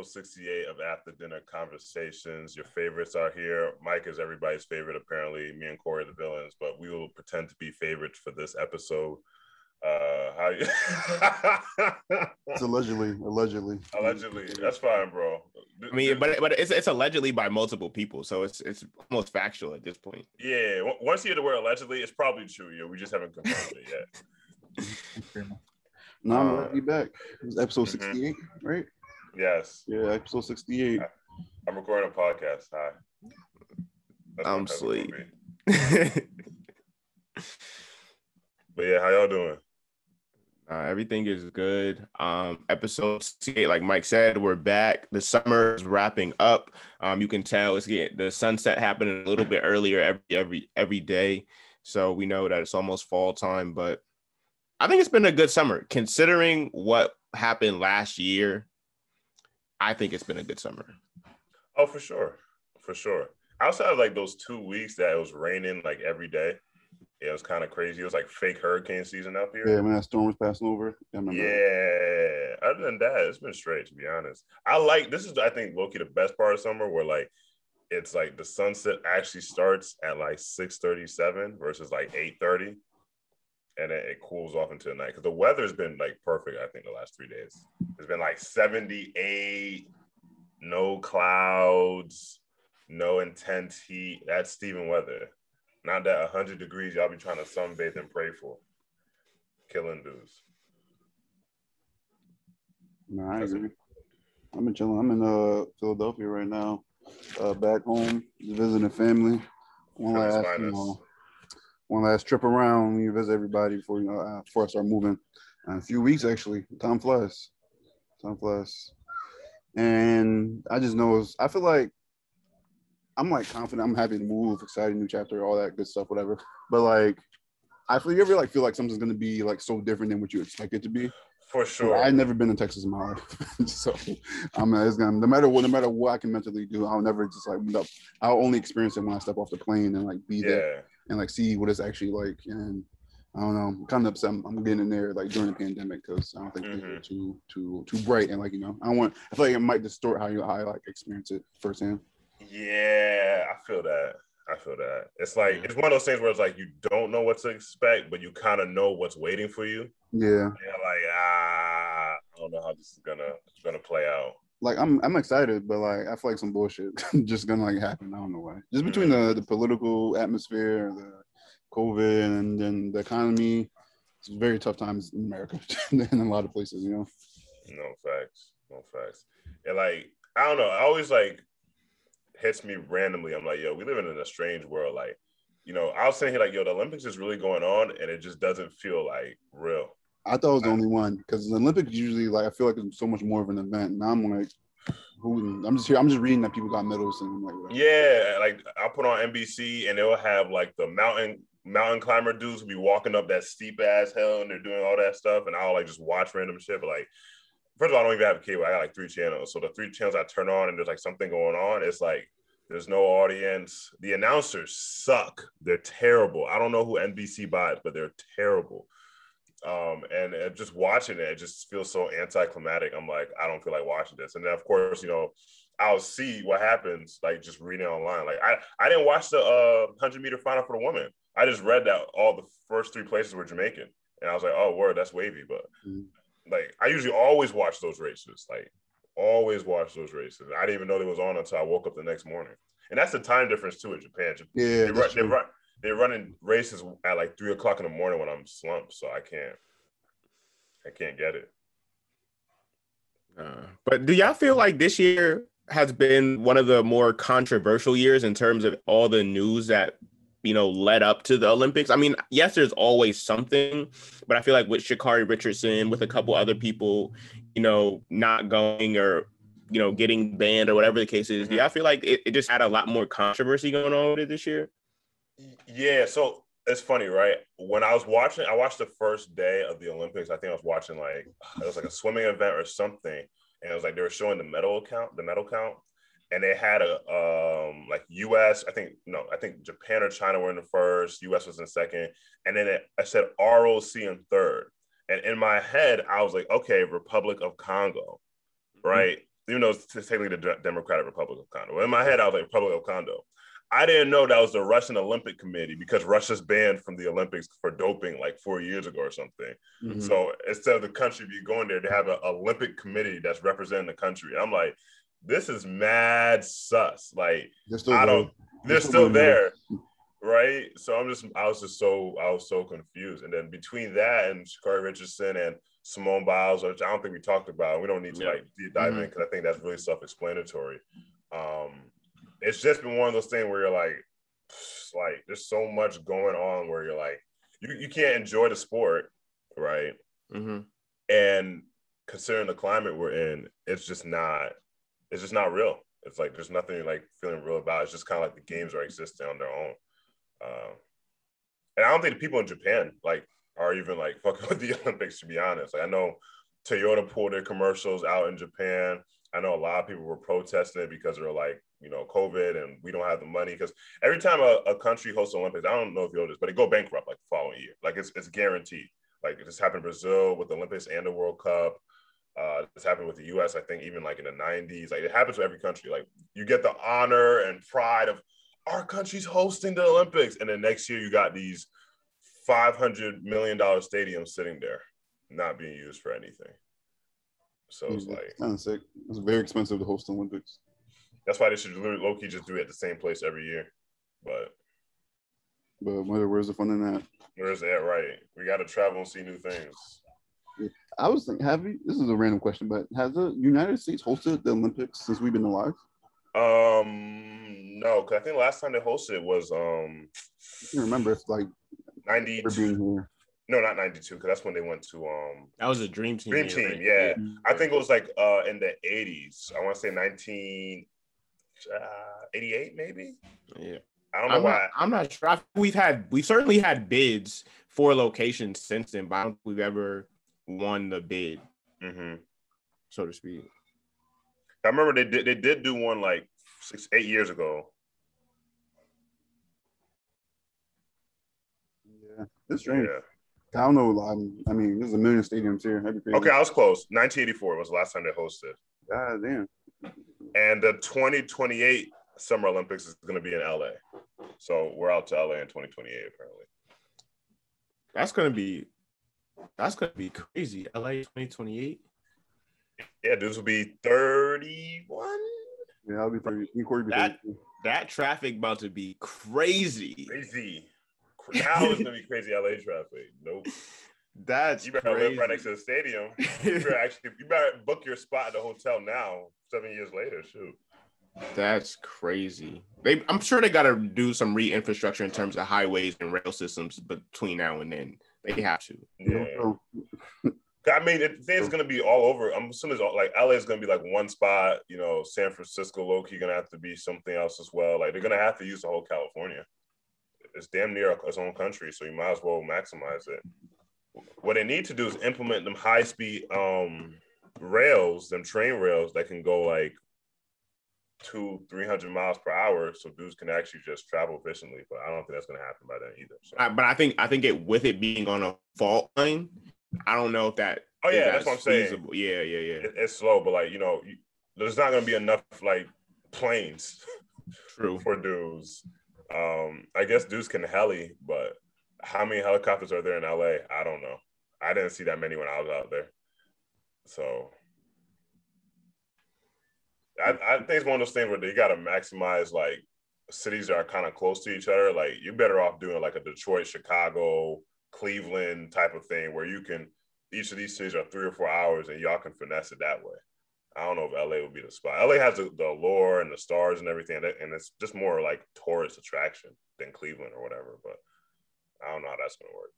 episode 68 of After Dinner Conversations. Your favorites are here. Mike is everybody's favorite, apparently. Me and Corey are the villains, but we will pretend to be favorites for this episode. Uh, how you? It's allegedly, allegedly. Allegedly, that's fine, bro. I mean, but but it's it's allegedly by multiple people, so it's it's almost factual at this point. yeah, w- once you hear the word allegedly, it's probably true. Yeah, we just haven't confirmed it yet. No, I'm Uh, glad to be back. It was episode Mhm. 68, right? Yes, Yeah, episode 68. I'm recording a podcast. Hi. That's I'm sleep. But yeah, how y'all doing? Uh, everything is good. Um, episode 68, like Mike said, we're back. The summer is wrapping up. Um, you can tell it's getting the sunset happening a little bit earlier every every every day. So we know that it's almost fall time, but I think it's been a good summer considering what happened last year. I think it's been a good summer. Oh, for sure, for sure. Outside of like those two weeks that it was raining like every day, it was kind of crazy. It was like fake hurricane season up here. Yeah, when that storm was passing over. Yeah, I. Yeah. Other than that, it's been straight to be honest. I like this is I think Loki the best part of summer where like it's like the sunset actually starts at like 6:37 versus like 8:30 and it, it cools off into the night because the weather's been like perfect I think the last 3 days. It's been like 78 no clouds, no intense heat. That's Steven weather. Not that 100 degrees y'all be trying to sunbathe and pray for. Killing dudes. Nah, I That's agree. I've been chilling. I'm in uh Philadelphia right now. Uh, back home, visiting family. One last, you know, one last trip around. We visit everybody before you know uh, before I start moving. Uh, a few weeks actually. Time flies. Time flies. And I just know I feel like I'm like confident. I'm happy to move. Excited new chapter, all that good stuff, whatever. But like, I feel you ever like feel like something's gonna be like so different than what you expect it to be. For sure. I've never been to Texas in my life, so I'm it's gonna no matter what, no matter what I can mentally do, I'll never just like I'll only experience it when I step off the plane and like be there yeah. And like see what it's actually like. And I don't know, I'm kind of upset. I'm, I'm getting in there like during the pandemic because I don't think things are too too too bright and like you know I want. I feel like it might distort how you how I like experience it firsthand. Yeah, I feel that. I feel that. It's like it's one of those things where it's like you don't know what to expect, but you kind of know what's waiting for you. Yeah, You're like, ah, I don't know how this is gonna gonna play out. Like I'm I'm excited, but like I feel like some bullshit just gonna like happen. I don't know why. Just between the the political atmosphere, the COVID, and then the economy. It's very tough times in America and in a lot of places. You know. No facts. No facts. And like, I don't know. I always like hits me randomly. I'm like, yo, we live in a strange world. Like, you know, I was saying here, like, yo, the Olympics is really going on, and it just doesn't feel like real. I thought I was the only one because the Olympics usually like I feel like it's so much more of an event. Now I'm like, who? I'm just here. I'm just reading that people got medals and I'm like, whatever. Yeah, like I put on NBC and they'll have like the mountain mountain climber dudes who be walking up that steep ass hill and they're doing all that stuff, and I'll like just watch random shit. But like, first of all, I don't even have a cable. I got like three channels, so the three channels I turn on and there's like something going on. It's like there's no audience. The announcers suck. They're terrible. I don't know who NBC buys, but they're terrible. Um, and uh, just watching it, it just feels so anticlimactic. I'm like, I don't feel like watching this. And then of course, you know, I'll see what happens, like just reading online. Like I, I didn't watch the uh, hundred meter final for the woman. I just read that all the first three places were Jamaican, and I was like, oh, word, that's wavy. But Mhm. like, I usually always watch those races. Like, always watch those races. I didn't even know they was on until I woke up the next morning. And that's the time difference too in Japan. Yeah, They run, they run, they're running races at like three o'clock in the morning when I'm slumped, so I can't, I can't get it. Uh, but do y'all feel like this year has been one of the more controversial years in terms of all the news that you know led up to the Olympics? I mean, yes, there's always something, but I feel like with Sha'Carri Richardson, with a couple other people, you know, not going or you know getting banned or whatever the case is, do y'all feel like it, it just had a lot more controversy going on with it this year? Yeah, so it's funny, right? When I was watching, I watched the first day of the Olympics. I think I was watching like it was like a swimming event or something, and it was like they were showing the medal count, the medal count, and they had a um like U.S. I think no, I think Japan or China were in the first. U.S. was in second, and then it, I said ROC in third. And in my head, I was like, okay, Republic of Congo, right? Mm-hmm. Even though it's technically the Democratic Republic of Congo. In my head, I was like Republic of Congo. I didn't know that was the Russian Olympic Committee because Russia's banned from the Olympics for doping like four years ago or something. Mm-hmm. So instead of the country be going there, they have an Olympic committee that's representing the country. I'm like, this is mad sus. Like I don't, they're, they're still, still there, right? So I'm just, I was just so, I was so confused. And then between that and Sha'Carri Richardson and Simone Biles, which I don't think we talked about, we don't need to yeah. like dive mm-hmm. in because I think that's really self-explanatory. Um, it's just been one of those things where you're like, like there's so much going on where you're like, you, you can't enjoy the sport, right? Mm-hmm. And considering the climate we're in, it's just not, it's just not real. It's like there's nothing like feeling real about. It. It's just kind of like the games are existing on their own. Uh, and I don't think the people in Japan like are even like fucking with the Olympics. To be honest, like I know Toyota pulled their commercials out in Japan. I know a lot of people were protesting it because they're like, you know, COVID and we don't have the money. Because every time a, a, country hosts Olympics, I don't know if you know this, but they go bankrupt like the following year. Like it's, it's guaranteed. Like this happened in Brazil with the Olympics and the World Cup. Uh, this happened with the U.S. I think even like in the '90s. Like it happens to every country. Like you get the honor and pride of our country's hosting the Olympics, and then next year you got these 500 million dollar stadiums sitting there, not being used for anything. So it's like kind of sick. It's very expensive to host the Olympics. That's why they should low key just do it at the same place every year. But but where's the fun in that? Where's that? Right. We got to travel and see new things. I was thinking, have you? This is a random question, but has the United States hosted the Olympics since we've been alive? Um, no, because I think last time they hosted was um. I can't remember if like ninety. Being here. No, not 92, because that's when they went to um that was a dream team. Dream team, right? yeah. Mm-hmm. I think it was like uh in the 80s. I want to say 1988, uh, maybe. Yeah. I don't know I'm why. Not, I'm not sure. We've had we've certainly had bids for locations since then, but I don't think we've ever won the bid, mm-hmm. so to speak. I remember they did they did do one like six eight years ago. Yeah, it's strange. Yeah. I don't know. I mean, there's a million stadiums here. Okay, I was close. 1984 was the last time they hosted. God damn. And the 2028 Summer Olympics is going to be in LA. So we're out to LA in 2028, apparently. That's going to be that's gonna be crazy. LA 2028. Yeah, this will be 31. Yeah, I'll be 30. That, that traffic about to be crazy. Crazy. Now it's gonna be crazy LA traffic. Nope. That's you better crazy. live right next to the stadium. You better actually you better book your spot at the hotel now, seven years later. Shoot. That's crazy. They, I'm sure they got to do some re-infrastructure in terms of highways and rail systems between now and then. They have to. Yeah. I mean, it, it's going to be all over. I'm assuming it's all, like LA is going to be like one spot. You know, San Francisco, low key, going to have to be something else as well. Like they're going to have to use the whole California. It's damn near its own country, so you might as well maximize it. What they need to do is implement them high speed um, rails, them train rails that can go like two, three hundred miles per hour, so dudes can actually just travel efficiently. But I don't think that's going to happen by then either. So. but I think I think it with it being on a fault line, I don't know if that. Oh yeah, that's, that's, what I'm feasible. saying. Yeah, yeah, yeah. It, it's slow, but like you know, you, there's not going to be enough like planes. True. for dudes. Um, I guess Deuce can heli, but how many helicopters are there in LA? I don't know. I didn't see that many when I was out there. So I, I think it's one of those things where you got to maximize like cities that are kind of close to each other. Like you're better off doing like a Detroit, Chicago, Cleveland type of thing where you can each of these cities are three or four hours and y'all can finesse it that way. I don't know if LA would be the spot. LA has the, the allure and the stars and everything, and it's just more like tourist attraction than Cleveland or whatever. But I don't know how that's gonna work.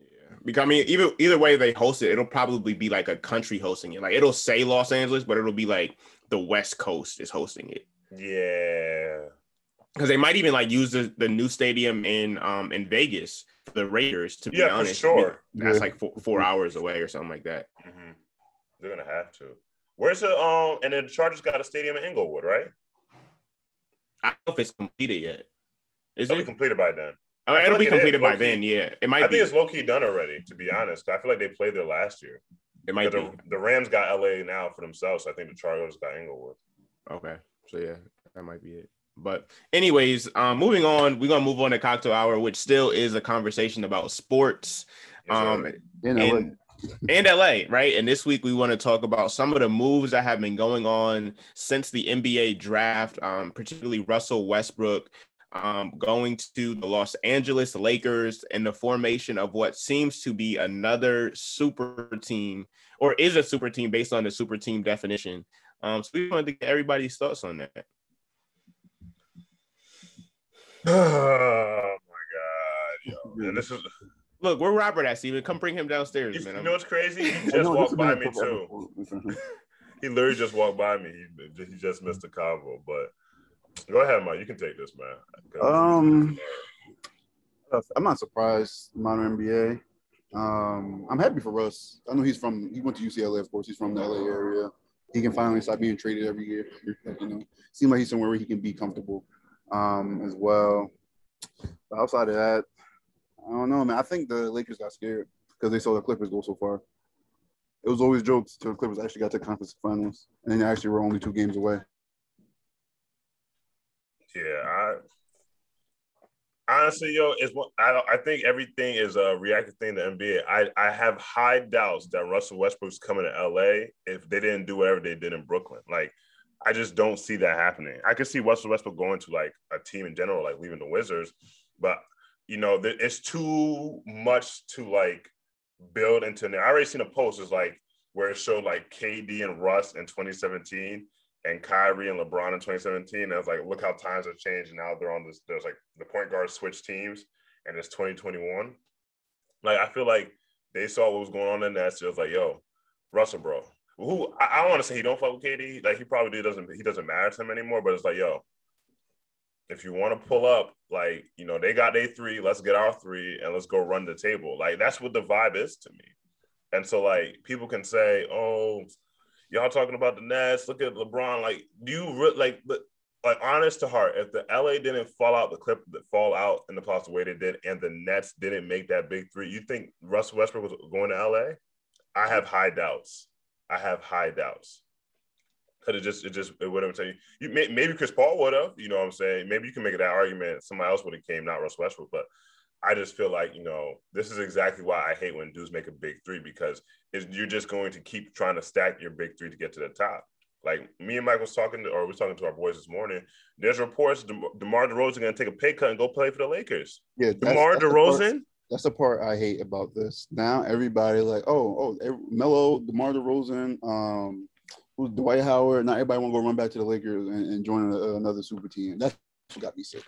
Yeah, because I mean, either either way they host it, it'll probably be like a country hosting it. Like it'll say Los Angeles, but it'll be like the West Coast is hosting it. Yeah. Because they might even like use the, the new stadium in um in Vegas for the Raiders. To be yeah, honest, for sure. that's yeah. like four, four hours away or something like that. Mm-hmm. They're gonna have to. Where's the um? And the Chargers got a stadium in Inglewood, right? I don't know if it's completed yet. Is It'll be it? completed by then. I mean, I it'll be it is, completed by then. Yeah, it might. I might think be. it's low key done already. To be honest, I feel like they played there last year. It might be. The, the Rams got LA now for themselves. So I think the Chargers got Inglewood. Okay. So yeah, that might be it. But anyways, um, moving on, we're gonna move on to cocktail hour, which still is a conversation about sports. Yes, Um, sir. In LA. and, and LA, right? And this week we want to talk about some of the moves that have been going on since the NBA draft, um, particularly Russell Westbrook um, going to the Los Angeles Lakers and the formation of what seems to be another super team, or is a super team based on the super team definition. Um, so we wanted to get everybody's thoughts on that. oh my god, yo. And this is Look, we're Robert at Steven. Come bring him downstairs, you, man. you know what's crazy? He I just know, walked by me too. for- for him. He literally just walked by me. He, he just missed the convo. But go ahead, Mike. You can take this, man. Um, I'm not surprised. Modern NBA. Um, I'm happy for Russ. I know he's from. He went to UCLA, of course. He's from the LA area. He can finally stop being traded every year. Like, you know, seems like he's somewhere where he can be comfortable. Um, as well. But outside of that, I don't know, man. I think the Lakers got scared because they saw the Clippers go so far. It was always jokes till the Clippers actually got to conference finals, and they actually were only two games away. Yeah, I honestly, yo, it's what I I think everything is a reactive thing to NBA. I I have high doubts that Russell Westbrook's coming to LA if they didn't do whatever they did in Brooklyn. Like, I just don't see that happening. I could see Russell Westbrook going to like a team in general, like leaving the Wizards, but you know, it's too much to like build into. I already seen a post. It's like where it showed like KD and Russ in 2017 and Kyrie and LeBron in 2017. And I was like, look how times have changed. And now they're on this, there's like the point guard switch teams and it's 2021. Like, I feel like they saw what was going on in that. So it was like, yo, Russell, bro. Who I, I want to say he don't fuck with KD. Like he probably doesn't he doesn't matter to him anymore. But it's like, yo, if you want to pull up, like, you know, they got a three, let's get our three and let's go run the table. Like that's what the vibe is to me. And so like people can say, oh, y'all talking about the Nets. Look at LeBron. Like, do you re- like, but like, honest to heart, if the LA didn't fall out the clip that fall out in the playoffs the way they did, and the Nets didn't make that big three, you think Russell Westbrook was going to LA? I have high doubts. I have high doubts. Cause it just, it just, it would have tell you. You may, maybe Chris Paul would have. You know what I'm saying? Maybe you can make that argument. Somebody else would have came, not Russell Westbrook. But I just feel like, you know, this is exactly why I hate when dudes make a big three because it's, you're just going to keep trying to stack your big three to get to the top. Like me and Mike was talking to, or we was talking to our boys this morning. There's reports De- DeMar DeRozan going to take a pay cut and go play for the Lakers. Yeah, that's- DeMar that's the part- DeRozan, That's the part I hate about this. Now everybody like, oh, oh, every, Melo, DeMar DeRozan, um, who's Dwight Howard. Not everybody want to go run back to the Lakers and, and join a, another super team. That's what got me sick.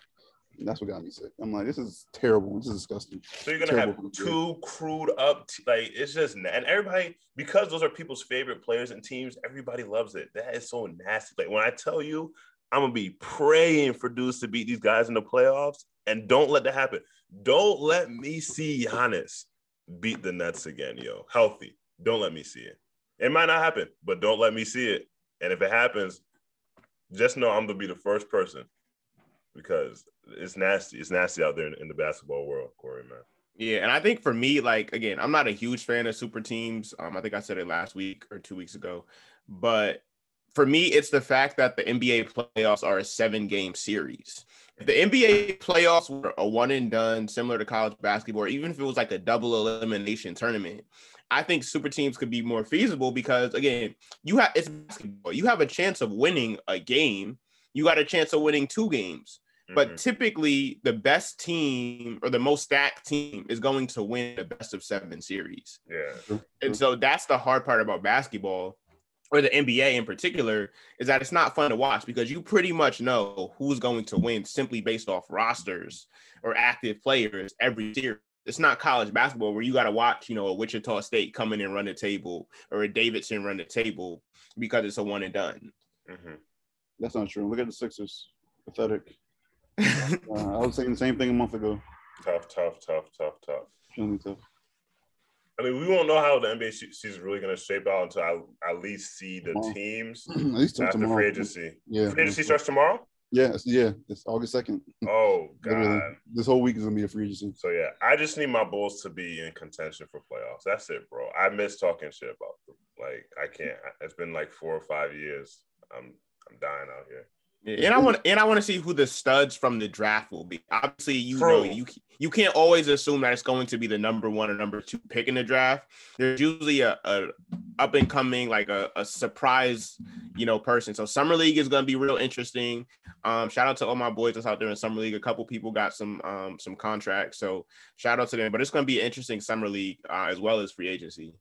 That's what got me sick. I'm like, this is terrible. This is disgusting. so you're gonna have Terrible. two crewed up, t- like it's just, and everybody because those are people's favorite players and teams. Everybody loves it. That is so nasty. Like when I tell you, I'm gonna be praying for dudes to beat these guys in the playoffs, and don't let that happen. Don't let me see Giannis beat the Nets again, yo. Healthy. Don't let me see it. It might not happen, but don't let me see it. And if it happens, just know I'm gonna be the first person because it's nasty. It's nasty out there in, in the basketball world, Corey, man. Yeah, and I think for me, like again, I'm not a huge fan of super teams. Um, I think I said it last week or two weeks ago, but for me, it's the fact that the NBA playoffs are a seven game series. If the NBA playoffs were a one and done, similar to college basketball, even if it was like a double elimination tournament, I think super teams could be more feasible because again, you have it's basketball. You have a chance of winning a game. You got a chance of winning two games. But Mhm. typically, the best team or the most stacked team is going to win the best of seven series. yeah, And so that's the hard part about basketball or the NBA in particular is that it's not fun to watch because you pretty much know who's going to win simply based off rosters or active players every series. It's not college basketball where you got to watch, you know, a Wichita State come in and run the table or a Davidson run the table because it's a one and done. Mhm. That's not true. Look at the Sixers. Pathetic. Uh, I was saying the same thing a month ago. tough, tough, tough, tough, tough. Extremely tough. I mean, we won't know how the NBA season is really going to shape out until I at least see the Tomorrow. teams At least till after tomorrow. free agency. Yeah. Free agency starts tomorrow. Yeah, it's, yeah. It's August second. Oh Literally, god. this whole week is gonna be a free agency. So yeah, I just need my Bulls to be in contention for playoffs. That's it, bro. I miss talking shit about them. Like I can't. It's been like four or five years. I'm I'm dying out here. And I want and I want to see who the studs from the draft will be. Obviously, you True. know you you can't always assume that it's going to be the number one or number two pick in the draft. There's usually a, a up and coming like a, a surprise, you know, person. So summer league is going to be real interesting. Um, shout out to all my boys that's out there in summer league. A couple people got some um some contracts, so shout out to them. But it's going to be an interesting summer league uh, as well as free agency.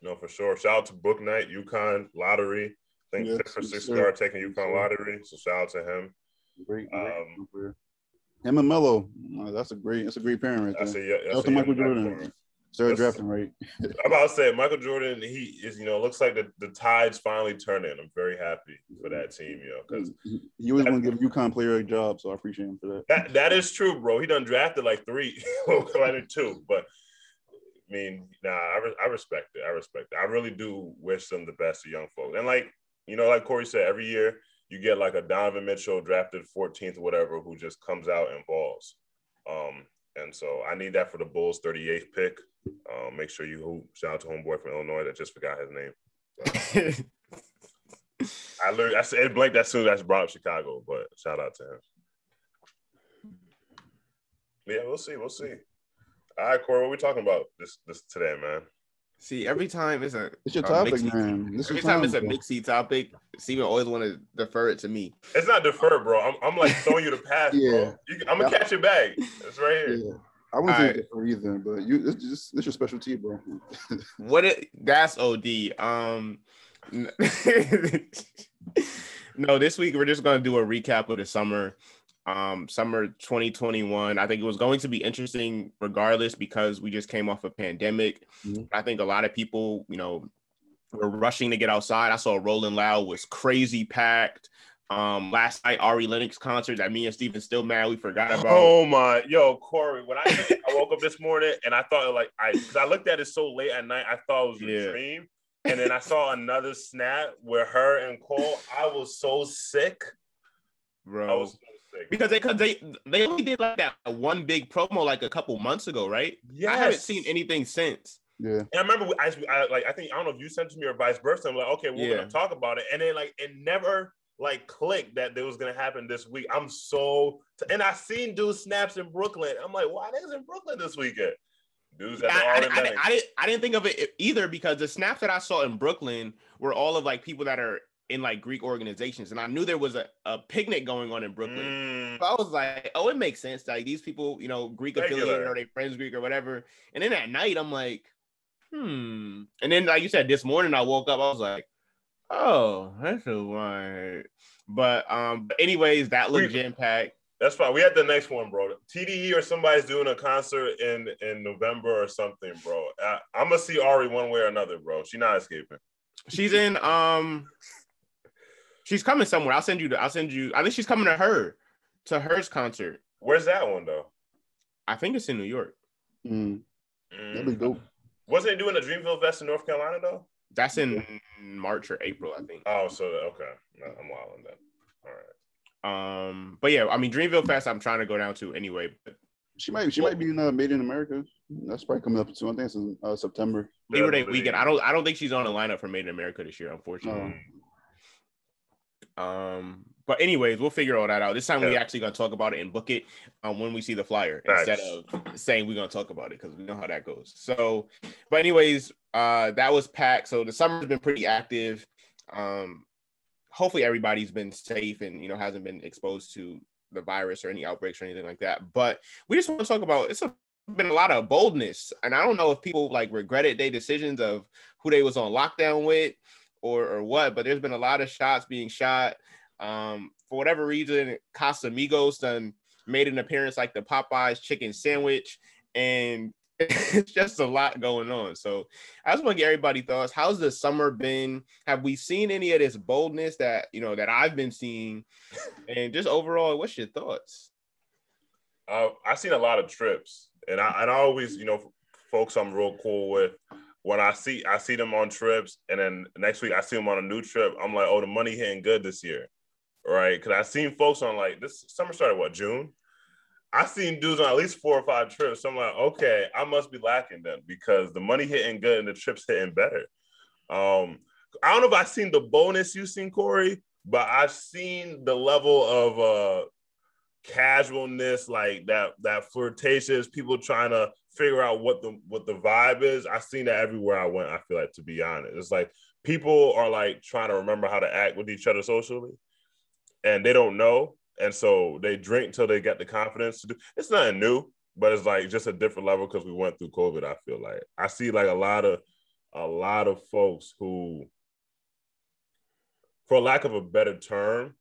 No, for sure. Shout out to Bouknight, UConn lottery. I think Yes, fifth or yes, sixth taking UConn sir. lottery. So shout out to him. Great. great Um, career. Him and Melo. uh, that's a great. That's a great pairing right That's there. a, yeah, Shout that's to a Michael Jordan. backcourt. Drafting right. I'm about to say Michael Jordan. He is, you know, looks like the, the tide's finally turning. I'm very happy for that team, you know, because He, he always want to give a UConn player a job, so I appreciate him for that. that that is true, bro. He done drafted like three, I did two, but I mean, nah, I, re- I respect it. I respect it. I really do wish them the best to young folks. And like, you know, like Corey said, every year you get like a Donovan Mitchell drafted 14th or whatever who just comes out and balls. Um, and so I need that for the Bulls 38th pick. Um, make sure you hoop. Shout out to homeboy from Illinois that just forgot his name. I literally I said it blanked as soon as I brought up Chicago, but shout out to him. Yeah, we'll see. We'll see. All right, Corey, what we talking about this this today, man? See, every time it's a It's your a topic, mixy- man. This Every is time it's a bro. mixy topic, Steven always want to defer it to me. It's not deferred, bro. I'm, I'm like throwing you the pass, Yeah. bro. You, I'm gonna Yeah. catch your bag. It's right here. Yeah. I wouldn't Alright. say it for either, but you this just this your specialty, bro. What it that's OD. Um No, this week we're just gonna do a recap of the summer. Um, summer 2021. I think it was going to be interesting regardless because we just came off a pandemic. Mhm. I think a lot of people, you know, were rushing to get outside. I saw Rolling Loud was crazy packed. Um, last night Ari Lennox concert that me and Steven still mad we forgot about. Oh my, yo, Corey. When I I woke up this morning and I thought like I because I looked at it so late at night, I thought it was a dream. And then I saw another snap with her and Cole. I was so sick. I bro. was so sick. Because they cause they they only did like that one big promo like a couple months ago, right? Yeah, I haven't seen anything since. Yeah. And I remember I, I like I think I don't know if you sent it to me or vice versa. I'm like, okay, we're Yeah. gonna talk about it, and then like it never like clicked that it was gonna happen this week. I'm so and I seen dudes snaps in Brooklyn. I'm like, why is in Brooklyn this weekend? Dudes at I, I, I, I didn't I didn't think of it either because the snaps that I saw in Brooklyn were all of like people that are in like Greek organizations, and I knew there was a, a picnic going on in Brooklyn. Mm, So I was like, oh, it makes sense. Like these people, you know, Greek affiliated or they friends Greek or whatever. And then at night, I'm like, hmm. And then, like you said, this morning I woke up, I was like, oh, that's a. But um, but anyways, that looked jam packed. that's fine. We had the next one, bro. TDE or somebody's doing a concert in in November or something, bro. I, I'm gonna see Ari one way or another, bro. She not escaping. She's in um, she's coming somewhere. I'll send you. The, I'll send you. I think she's coming to her, to hers concert. Where's that one though? I think it's in New York. Mm, Mm. that'd be dope. Wasn't it doing the Dreamville Fest in North Carolina though? That's in March or April, I think. Oh, so okay, no, I'm wild on that. All right. Um, but yeah, I mean Dreamville Fest. I'm trying to go down to anyway. But She might she might be in uh, Made in America. That's probably coming up soon. I think it's in uh, September. Labor Day weekend. I don't. I don't think she's on the lineup for Made in America this year, unfortunately. Um, but anyways, we'll figure all that out. This time we Yeah. actually gonna talk about it and book it um, when we see the flyer instead of saying we're gonna talk about it because we know how that goes. So, but anyways, uh, that was packed. So the summer's been pretty active. Um, hopefully everybody's been safe and you know hasn't been exposed to the virus or any outbreaks or anything like that. But we just want to talk about it's a, been a lot of boldness, and I don't know if people like regretted their decisions of who they was on lockdown with or or what, but there's been a lot of shots being shot. Um, for whatever reason, Casamigos done made an appearance like the Popeyes chicken sandwich, and it's just a lot going on. So I just want to get everybody thoughts. How's the summer been? Have we seen any of this boldness that you know that I've been seeing? And just overall, what's your thoughts? Uh, I've seen a lot of trips, and I and I always, you know, folks I'm real cool with. When I see I see them on trips, and then next week I see them on a new trip, I'm like, oh, the money hitting good this year, right? Because I seen folks on like this summer started what June. I seen dudes on at least four or five trips. So I'm like, okay, I must be lacking then because the money hitting good and the trips hitting better. Um, I don't know if I've seen the bonus you seen, Corey, but I've seen the level of uh casualness, like that that flirtatious people trying to figure out what the what the vibe is. I've seen that everywhere I went. I feel like to be honest, it's like people are like trying to remember how to act with each other socially, and they don't know, and so they drink until they get the confidence to do. It's nothing new, but it's like just a different level because we went through COVID. I feel like I see like a lot of a lot of folks who, for lack of a better term,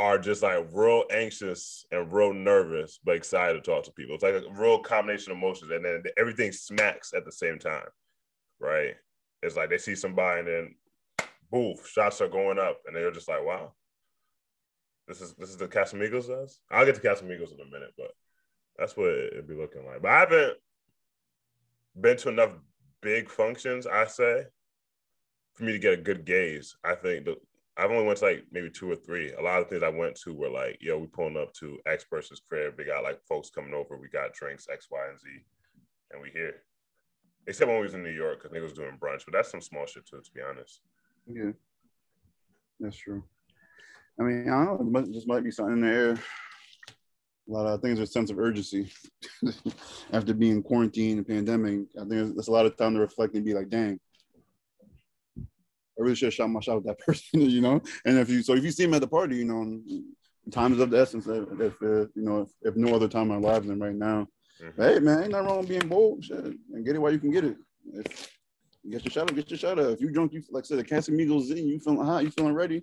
are just like real anxious and real nervous, but excited to talk to people. It's like a real combination of emotions, and then everything smacks at the same time, right? It's like they see somebody and then, boof, shots are going up, and they're just like, "Wow, this is this is the Casamigos does." I'll get to Casamigos in a minute, but that's what it'd be looking like. But I haven't been to enough big functions, I say, for me to get a good gaze. I think the I've only went to like maybe two or three. A lot of things I went to were like, yo, we pulling up to X person's crib. We got like folks coming over. We got drinks X, Y, and Z, and we here. Except when we was in New York because they was doing brunch, but that's some small shit too, to be honest. Yeah, that's true. I mean, I don't know. Just might be something in the air. A lot of things are a sense of urgency after being quarantined and pandemic. I think there's a lot of time to reflect and be like, dang, really should have shot my shot with that person, you know. And if you so if you see him at the party, you know, time is of the essence. If, if uh, you know, if, if, no other time in our lives than right now. Mm-hmm. Hey man, ain't nothing wrong with being bold, shit, and get it while you can get it. If you get your shot up, get your shot up. If you drunk, you like I said, the Casamigos in, you feeling hot, you feeling ready.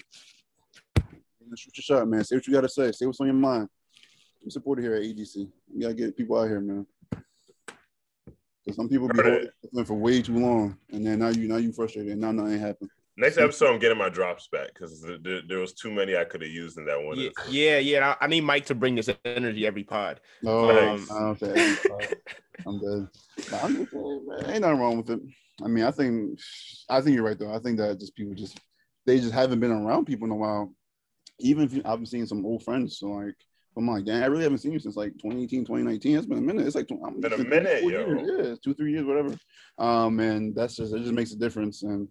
Shoot your shot, man. Say what you gotta say. Say what's on your mind. We support it here at EDC. We gotta get people out here, man. Cause Some people be holding for way too long, and then now you now you frustrated, and now nothing happened. Next episode, I'm getting my drops back because there, there, was too many I could have used in that one. Yeah, yeah, yeah. I need Mike to bring this energy every pod. No, um, I'm dead. I'm dead. I'm man, ain't nothing wrong with it. I mean, I think, I think you're right though. I think that just people just they just haven't been around people in a while. Even if you, I've been seeing some old friends, so like I'm like, damn, I really haven't seen you since like 2018, 2019. It's been a minute. It's like I'm been a minute, yo. Years. Yeah, two, three years, whatever. Um, and that's just it. Just makes a difference. And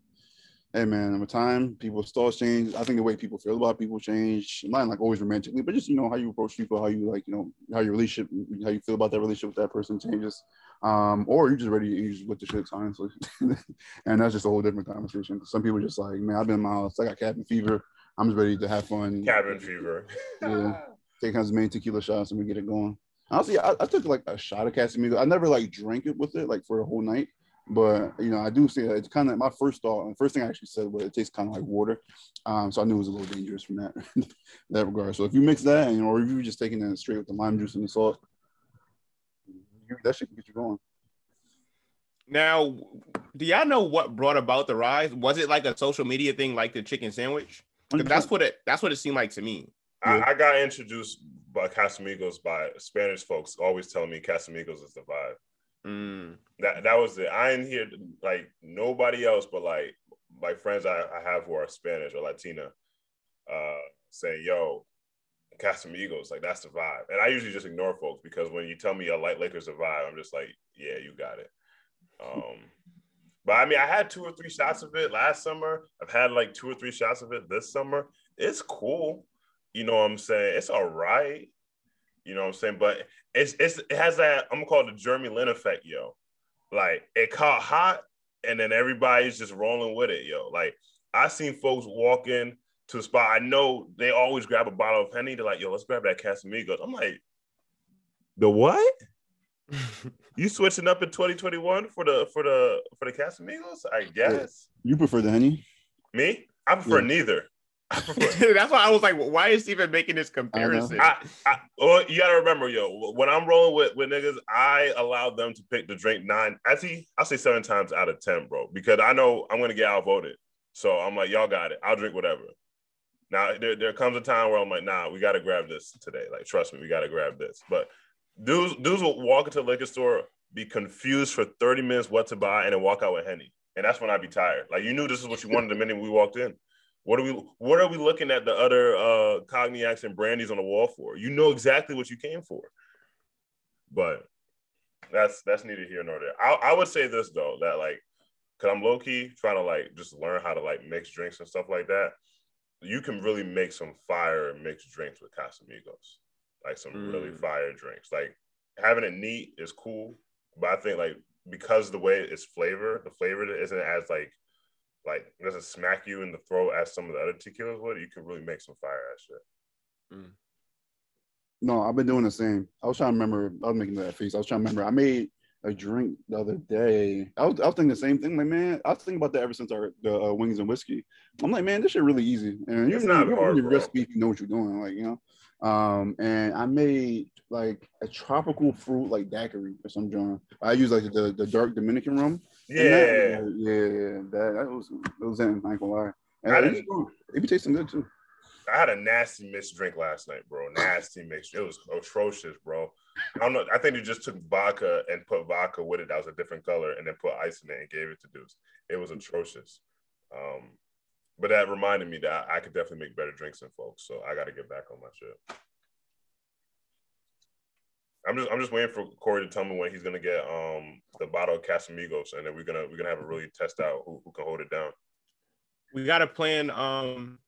hey man, over time, people's thoughts change. I think the way people feel about people change. Not like always romantically, but just you know how you approach people, how you like, you know, how your relationship, how you feel about that relationship with that person changes. Um, or you're just ready, you just with the shits, honestly. and that's just a whole different conversation. Some people just like, man, I've been in my house, I got cabin fever. I'm just ready to have fun. Cabin fever. yeah. Take as many tequila shots and we get it going. Honestly, I, I took like a shot of Casamigos. I never like drank it with it, like for a whole night. But you know, I do see it's kind of my first thought. The first thing I actually said was it tastes kind of like water, um, so I knew it was a little dangerous from that that regard. So if you mix that, and or if you're just taking it straight with the lime juice and the salt, that shit can get you going. Now, do y'all know what brought about the rise? Was it like a social media thing, like the chicken sandwich? That's what it. That's what it seemed like to me. I, I got introduced by Casamigos by Spanish folks, always telling me Casamigos is the vibe. Mm. That that was it. I ain't hear like nobody else, but like my friends I, I have who are Spanish or Latina, uh, saying, "Yo, Casamigos, like that's the vibe." And I usually just ignore folks because when you tell me a light Lakers a vibe, I'm just like, "Yeah, you got it." Um, but I mean, I had two or three shots of it last summer. I've had like two or three shots of it this summer. It's cool. You know what I'm saying? It's all right. You know what I'm saying? But it's it's it has that I'm gonna call it the Jeremy Lin effect, yo. Like it caught hot, and then everybody's just rolling with it, yo. Like I seen folks walk in to a spot. I know they always grab a bottle of Henny. They're like, yo, let's grab that Casamigos. I'm like, the what? you switching up in 2021 for the for the for the Casamigos? I guess. You prefer the honey? Me? I prefer yeah. neither. That's why I was like, why is Steven making this comparison? I, I, well, you gotta remember, yo, when I'm rolling with, with niggas, I allow them to pick the drink nine, actually, I'll say seven times out of 10, bro, because I know I'm gonna get outvoted. So I'm like, y'all got it. I'll drink whatever. Now, there, there comes a time where I'm like, nah, we gotta grab this today. Like, trust me, we gotta grab this. But dudes, dudes will walk into a liquor store, be confused for 30 minutes what to buy, and then walk out with Henny. And that's when I'd be tired. Like you knew this is what you wanted the minute we walked in. What are we what are we looking at the other uh cognacs and brandies on the wall for? You know exactly what you came for. But that's that's neither here nor there. I, I would say this though, that like cause I'm low key trying to like just learn how to like mix drinks and stuff like that. You can really make some fire mixed drinks with Casamigos. Like some mm. really fire drinks. Like having it neat is cool, but I think like because the way it's flavored, the flavor isn't as like like doesn't smack you in the throat as some of the other tequilas would. You can really make some fire ass shit. Mm. No, I've been doing the same. I was trying to remember. I was making that face. I was trying to remember. I made a drink the other day. I was, I was thinking the same thing. Like, man, I was thinking about that ever since our the uh, wings and whiskey. I'm like, man, this shit really easy. And it's you not know, hard, your recipe, you know what you're doing. Like, you know. Um, and I made like a tropical fruit like daiquiri or some genre. I use like the, the dark Dominican rum. Yeah, that, yeah, that, that was that was in. I ain't gonna lie. And it, it be tasting good too. I had a nasty mixed drink last night, bro. Nasty mixed. It was atrocious, bro. I don't know. I think they just took vodka and put vodka with it that was a different color, and then put ice in it and gave it to dudes. It was atrocious. Um, but that reminded me that I could definitely make better drinks than folks. So I got to get back on my shit. I'm just I'm just waiting for Corey to tell me when he's gonna get um the bottle of Casamigos, and then we're gonna we're gonna have a really test out who, who can hold it down. We got to plan um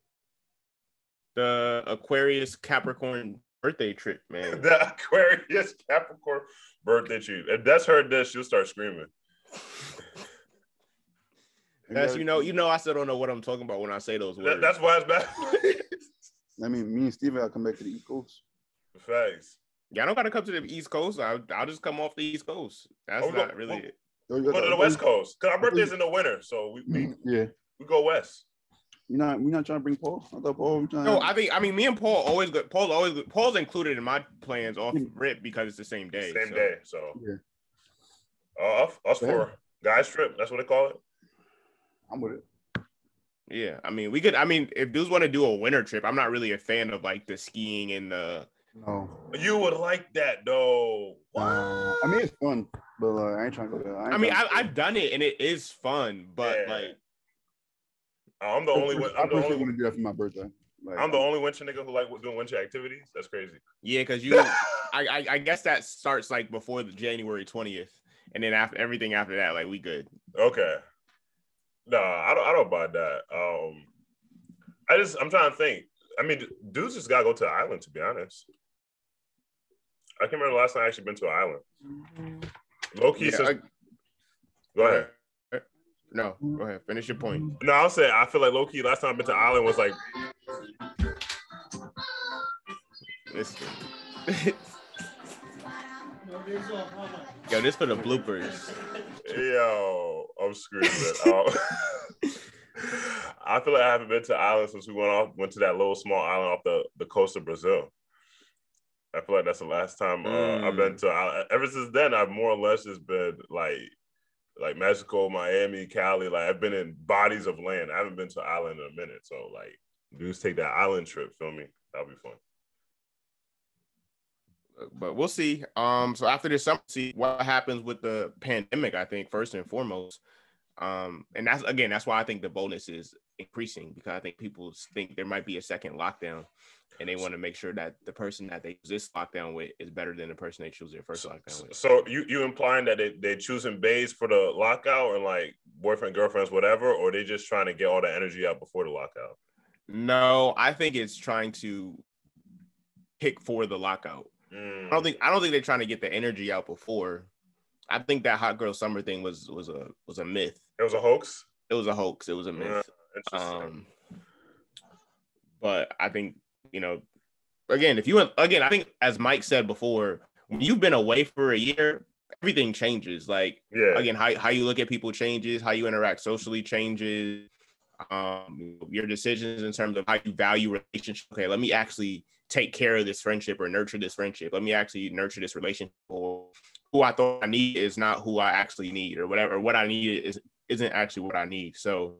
the Aquarius Capricorn birthday trip, man. the Aquarius Capricorn birthday trip. If that's her dish, she'll start screaming. That's you know, you know, I still don't know what I'm talking about when I say those words. That, that's why it's bad. I mean, me and Steve gotta come back to the East Coast. Facts. Yeah, I don't gotta come to the East Coast. I'll, I'll just come off the East Coast. That's oh, not go, really it. Oh, go to the West Coast because our birthday's mm-hmm. in the winter, so we, we mm-hmm. yeah we go west. You're not we're not trying to bring Paul. I thought Paul. Was Trying no, I think I mean me and Paul always go. Paul always Paul's included in my plans off mm-hmm. rip because it's the same day. Same so. day, so yeah. Uh, us for guys trip. That's what they call it. I'm with it. Yeah, I mean, we could. I mean, if dudes want to do a winter trip, I'm not really a fan of like the skiing and the. No. You would like that though. Uh, I mean, it's fun, but uh, I ain't trying to go there. I, I mean, I, have done it and it is fun, but yeah. like. I'm the only one. I'm the only one to do that for my birthday. Like, I'm the only winter nigga who like doing winter activities. That's crazy. Yeah, because you, I, I, I guess that starts like before the January 20th, and then after everything after that, like we good. Okay. No, I don't. I don't buy that. Um, I just I'm trying to think. I mean, dudes just gotta go to the island. To be honest, I can't remember the last time I actually been to an island. Mm-hmm. Loki yeah, says, I, "Go ahead." No, go ahead. Finish your point. No, I'll say I feel like Loki. Last time I've been to island was like. Listen. Yo, this for the bloopers. Yo, I'm screwed. I feel like I haven't been to island since we went off, went to that little small island off the, the coast of Brazil. I feel like that's the last time uh, mm. I've been to. Ever since then, I've more or less just been like, like Mexico, Miami, Cali. Like I've been in bodies of land. I haven't been to island in a minute. So like, dudes take that island trip. Feel me? That'll be fun but we'll see. Um, so after this summer, see what happens with the pandemic. I think first and foremost, um, and that's again, that's why I think the bonus is increasing because I think people think there might be a second lockdown, and they want to make sure that the person that they choose this lockdown with is better than the person they choose their first lockdown with. So you you implying that they they choosing bays for the lockout or like boyfriend girlfriends whatever, or they just trying to get all the energy out before the lockout? No, I think it's trying to pick for the lockout. Mm. I don't think I don't think they're trying to get the energy out before. I think that hot girl summer thing was was a was a myth. It was a hoax. It was a hoax. It was a myth. Um, but I think you know, again, if you again, I think as Mike said before, when you've been away for a year, everything changes. Like yeah. again, how how you look at people changes, how you interact socially changes. Um, your decisions in terms of how you value relationships. Okay, let me actually take care of this friendship or nurture this friendship. Let me actually nurture this relationship. Or who I thought I need is not who I actually need, or whatever. What I need is isn't actually what I need. So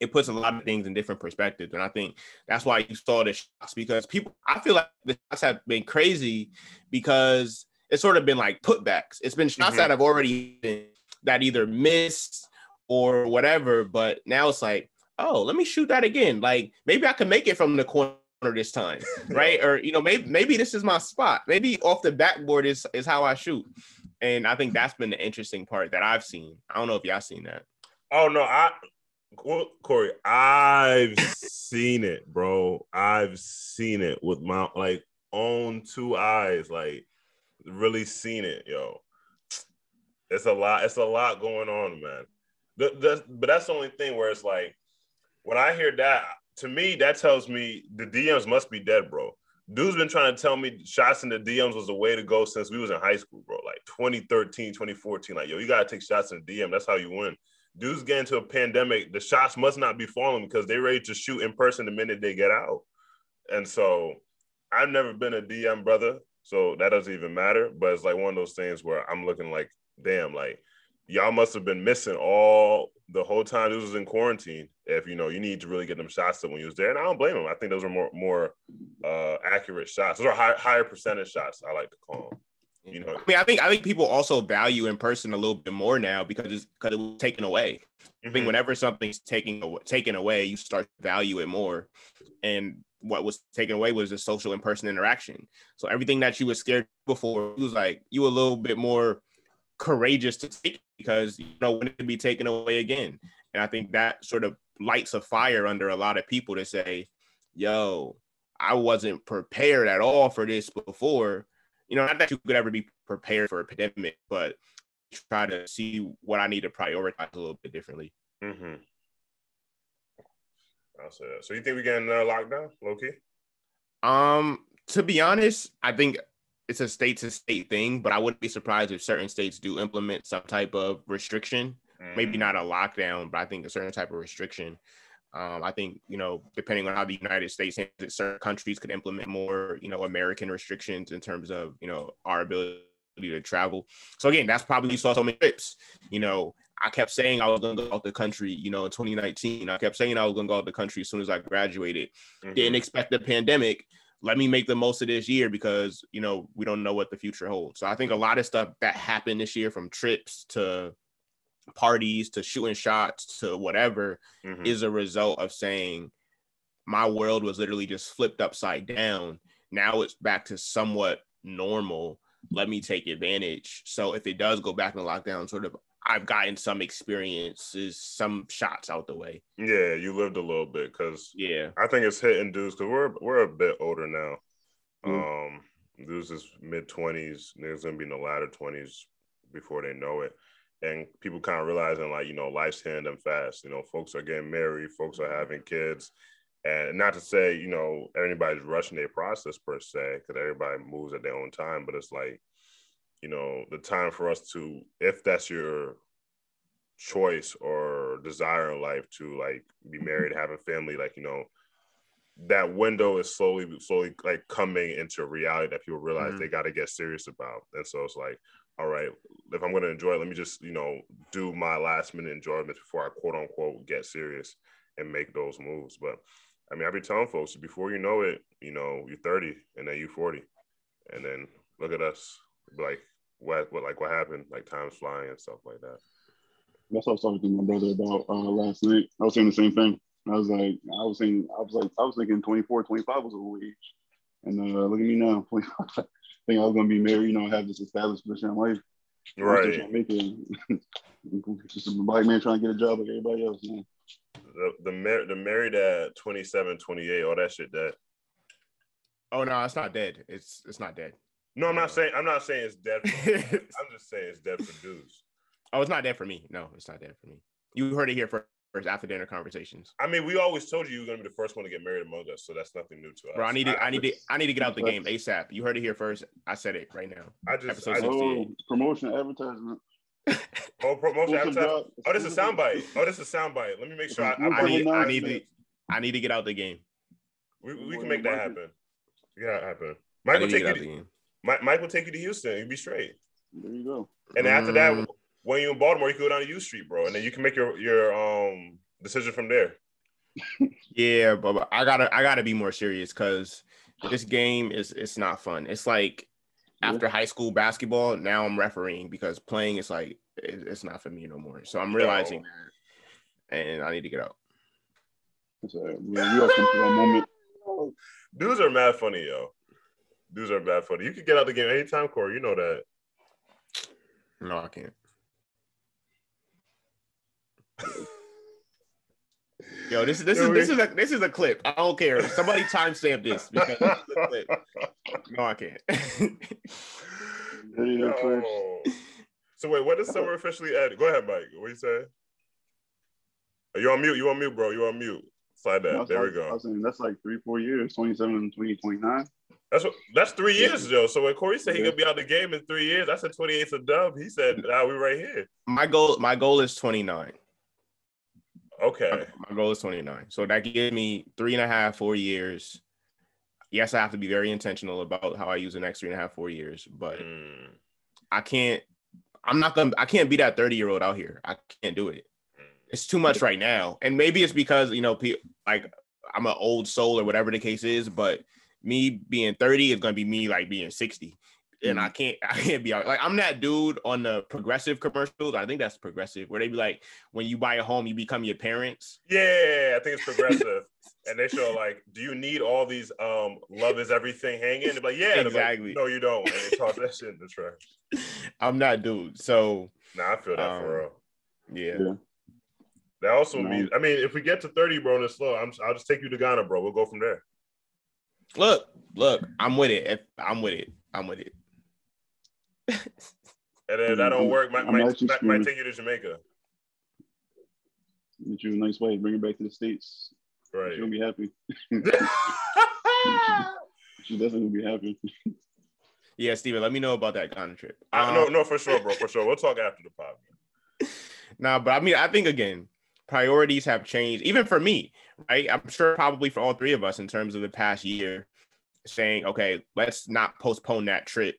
it puts a lot of things in different perspectives, and I think that's why you saw the shots because people. I feel like the shots have been crazy because it's sort of been like putbacks. It's been shots Mhm. that have already been that either missed or whatever, but now it's like, oh, let me shoot that again. Like maybe I can make it from the corner this time, right? Or you know, maybe maybe this is my spot. Maybe off the backboard is is how I shoot. And I think that's been the interesting part that I've seen. I don't know if y'all seen that. Oh no, I Corey, I've seen it, bro. I've seen it with my like own two eyes, like really seen it, yo. It's a lot. It's a lot going on, man. The, the, but that's the only thing where it's like when I hear that, to me, that tells me the DMs must be dead, bro. Dude's been trying to tell me shots in the DMs was the way to go since we was in high school, bro. Like 2013, 2014. Like, yo, you gotta take shots in the DM. That's how you win. Dudes get into a pandemic, the shots must not be falling because they're ready to shoot in person the minute they get out. And so I've never been a DM brother, so that doesn't even matter. But it's like one of those things where I'm looking like, damn, like y'all must have been missing all the whole time this was in quarantine. If you know you need to really get them shots when you was there, and I don't blame them. I think those are more more uh, accurate shots. Those are high, higher percentage shots. I like to call them. You know, I mean, I think I think people also value in person a little bit more now because it's because it was taken away. I think Mhm. whenever something's taken away, taken away, you start to value it more. And what was taken away was the social in person interaction. So everything that you were scared before, it was like you were a little bit more courageous to take because you know when it could be taken away again. And I think that sort of lights a fire under a lot of people to say, "Yo, I wasn't prepared at all for this before." You know, not that you could ever be prepared for a pandemic, but try to see what I need to prioritize a little bit differently. Mm-hmm. So you think we getting another lockdown, low key? Um, to be honest, I think it's a state to state thing, but I wouldn't be surprised if certain states do implement some type of restriction. Maybe Mm. not a lockdown, but I think a certain type of restriction. Um, I think you know, depending on how the United States handles it, certain countries could implement more, you know, American restrictions in terms of you know our ability to travel. So again, that's probably you saw so many trips. You know, I kept saying I was going to go out the country. You know, in 2019, I kept saying I was going to go out the country as soon as I graduated. Mhm. Didn't expect the pandemic. Let me make the most of this year because you know we don't know what the future holds. So I think a lot of stuff that happened this year, from trips to parties to shooting shots to whatever, Mhm. is a result of saying my world was literally just flipped upside down. Now it's back to somewhat normal. Let me take advantage. So if it does go back in lockdown, sort of, I've gotten some experiences, some shots out the way. Yeah, you lived a little bit because Yeah. I think it's hitting dudes because we're we're a bit older now. Mm. Um, dudes is mid twenties, niggas gonna be in the latter twenties before they know it, and people kind of realizing like you know life's hitting them fast. You know, folks are getting married, folks are having kids, and not to say you know anybody's rushing their process per se, because everybody moves at their own time, but it's like you know the time for us to, if that's your choice or desire in life to like be married, have a family, like you know, that window is slowly, slowly like coming into reality that people realize Mhm. they got to get serious about. And so it's like, all right, if I'm going to enjoy it, let me just you know do my last minute enjoyment before I quote unquote get serious and make those moves. But I mean, I be telling folks before you know it, you know, you're 30 and then you're 40, and then look at us, like what, what, like what happened, like time's flying and stuff like that. That's what I was talking to my brother about uh, last night. I was saying the same thing. I was like, I was saying, I was like, I was thinking 24, 25 was a age. And uh, look at me now, 25. I think I was gonna be married, you know, have this established position in life. I'm still Right. make it. Just a black man trying to get a job like everybody else, man. the the, mar- the married at 27, 28, all that shit that Oh no, it's not dead. It's it's not dead. no, I'm not uh, saying I'm not saying it's dead. For, I'm just saying it's dead for dudes. oh, it's not dead for me. No, it's not dead for me. You heard it here first after dinner conversations. I mean, we always told you you were gonna be the first one to get married among us, so that's nothing new to us. Bro, I need to I need to I need to get out the game ASAP. You heard it here first. I said it right now. I just episode I, six. oh, 68. Oh, promotion advertisement. promotion Exclusive advertising. job- Oh, this is a soundbite. Oh, this is a soundbite. Let me make sure I, I I, need I need to. I need to get out the game. we, we can make that happen. Yeah, happen. I Mike will need to take you. To. Mike, Mike will take you to Houston. You be straight. There you go. And after Mm. that, when you're in Baltimore, you can go down to U Street, bro, and then you can make your your um decision from there. Yeah, but but I gotta I gotta be more serious because this game is it's not fun. It's like after high school basketball, now I'm refereeing because playing is like it, it's not for me no more. So I'm realizing that, and I need to get out. That's all right. We, we all come to that moment. Dudes are mad funny, yo. Dudes are mad funny. You can get out the game anytime, Corey. You know that. No, I can't. Yo, this is this is this is a this is a clip. I don't care. Somebody timestamp this because this is a clip. No, I can't. There you go, Chris. So wait, when does summer officially end? Go ahead, Mike. What you say? You on mute? You on mute, bro? You on mute? Slide that. That's there we like- I go. was saying that's like three, four years, 27 and 2029. That's what. That's three Yeah. years, Joe. So when Corey said he Yeah. could be out the game in three years, I said 28's a dub. He said, "Nah, we right here." my goal my goal is 29. Okay. My goal is 29. So that gives me three and a half, four years. Yes, I have to be very intentional about how I use the next three and a half, four years, but Mm, I can't. I'm not gonna. I can't be that 30 year old out here. I can't do it. mm. It's too much right now, and maybe it's because you know, pe- like I'm an old soul or whatever the case is. But me being 30 is gonna be me like being 60, and I can't. I can't be. Like I'm that dude on the progressive commercials. I think that's progressive, where they be like, when you buy a home, you become your parents. Yeah, I think it's progressive. and they show like, do you need all these um love is everything hanging? They're like, yeah, They're like, Exactly. no, you don't. And they toss that shit in the trash. I'm not dude. So Nah, I feel that Um, for real. yeah. Yeah. That also No. means, I mean, if we get to 30, bro, and it's slow, I'm, I'll just take you to Ghana, bro. We'll go from there. Look, look, I'm with it. I'm with it. I'm with it. And then if that don't work, might, might, might, might take you to Jamaica. Get you a nice way, bring it back to the States. Right. She'll be happy. She's definitely gonna be happy. Yeah, Steven, let me know about that Ghana trip. I, Um, no, no, for sure, bro, for sure. We'll talk after the pod. Nah, but I mean, I think again, priorities have changed, even for me, right? I'm sure probably for all three of us in terms of the past year, saying, okay, let's not postpone that trip.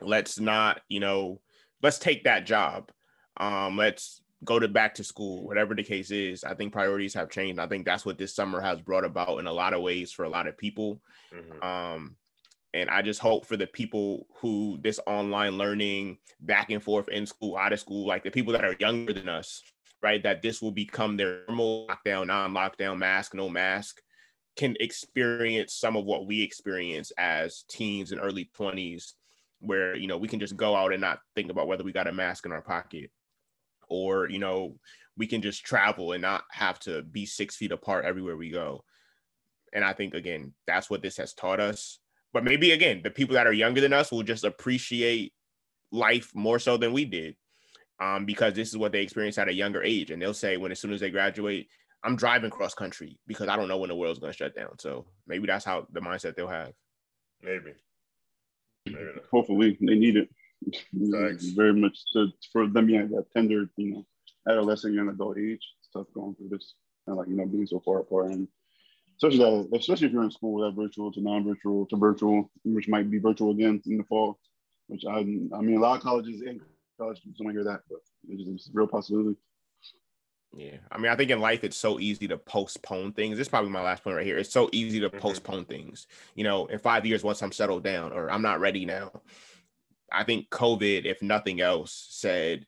Let's not, you know, let's take that job. Um, let's go to back to school, whatever the case is. I think priorities have changed. I think that's what this summer has brought about in a lot of ways for a lot of people. Mhm. Um, and I just hope for the people who this online learning back and forth in school, out of school, like the people that are younger than us, right? That this will become their normal lockdown, non-lockdown, mask, no mask, can experience some of what we experience as teens and early 20s, where you know we can just go out and not think about whether we got a mask in our pocket, or you know, we can just travel and not have to be six feet apart everywhere we go. And I think again, that's what this has taught us. But maybe again, the people that are younger than us will just appreciate life more so than we did. Um, because this is what they experienced at a younger age. And they'll say when as soon as they graduate, I'm driving cross country because I don't know when the world's gonna shut down. So maybe that's how the mindset they'll have. Maybe. Hopefully, they need it. Thanks. Very much to, for them being at that tender, you know, adolescent young adult age. It's tough going through this, and like you know, being so far apart, and especially that, especially if you're in school, that virtual to non-virtual to virtual, which might be virtual again in the fall. Which I, I mean, a lot of colleges and college students don't hear that, but it's, just, it's a real possibility. Yeah. I mean, I think in life it's so easy to postpone things. This is probably my last point right here. It's so easy to Mhm. postpone things. You know, in five years, once I'm settled down or I'm not ready now. I think COVID, if nothing else, said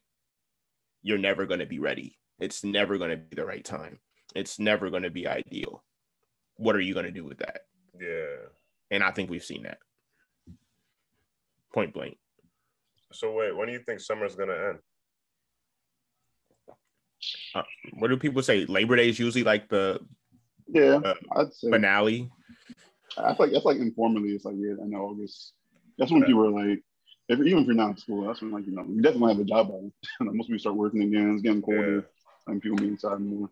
you're never going to be ready. It's never going to be the right time. It's never going to be ideal. What are you going to do with that? Yeah. And I think we've seen that. Point blank. So wait, when do you think summer's gonna end? What do people say? Labor Day is usually like the Yeah, Uh, I'd say. finale. I feel like that's like informally. It's like yeah, I know August. That's when Yeah. people are like, if, even if you're not in school, that's when like you know you definitely have a job by then. Most people start working again. It's getting colder, Yeah. and people be inside more.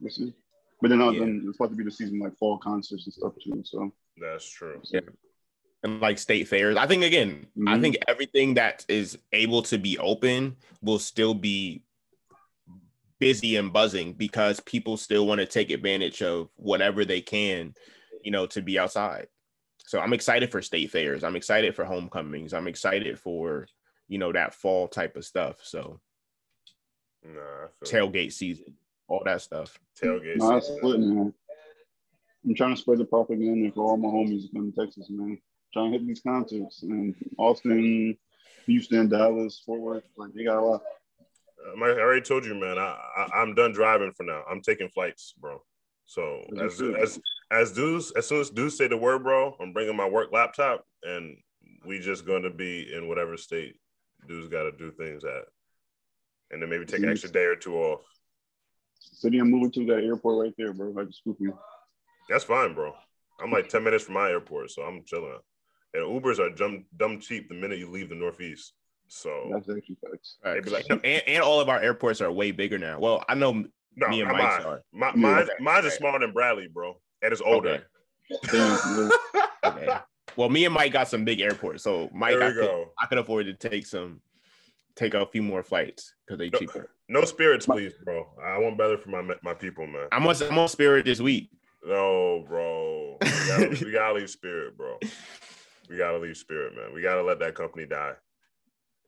We'll see. But then, uh, Yeah. then it's about to be the season like fall concerts and stuff too. So That's true. Yeah. and like state fairs. I think again, I Mhm. think everything that is able to be open will still be busy and buzzing because people still want to take advantage of whatever they can, you know, to be outside. So I'm excited for state fairs. I'm excited for homecomings. I'm excited for, you know, that fall type of stuff. So Nah, I feel tailgate season, all that stuff. tailgate. no, that's season. split, man. I'm trying to spread the propaganda for all my homies in Texas, man. trying to hit these concerts in Austin, Houston, Dallas, Fort Worth. Like they got a lot. I already told you, man. I, I am done driving for now. I'm taking flights, bro. So as as as dudes, as soon as dudes say the word, bro, I'm bringing my work laptop, and we just going to be in whatever state dudes got to do things at, and then maybe take an extra day or two off. City I'm moving to that airport right there, bro. I can scoop you. That's fine, bro. I'm like 10 minutes from my airport, so I'm chilling. And Ubers are dumb, dumb cheap the minute you leave the Northeast. So That's actually facts. Right. Maybe like- and, and all of our airports are way bigger now. Well, I know no, me and I'm Mike's mine. are. My, Yeah. mine, Okay. mine's is Right. smaller than Bradley, bro, and it's older. Okay. Okay. Well, me and Mike got some big airports, so Mike, I could. I could afford to take some, take a few more flights because they No, cheaper. no spirits, please, bro. I want better for my my people, man. I'm on, I'm on Spirit this week. No, bro. We gotta, we gotta leave Spirit, bro. We gotta leave Spirit, man. We gotta let that company die.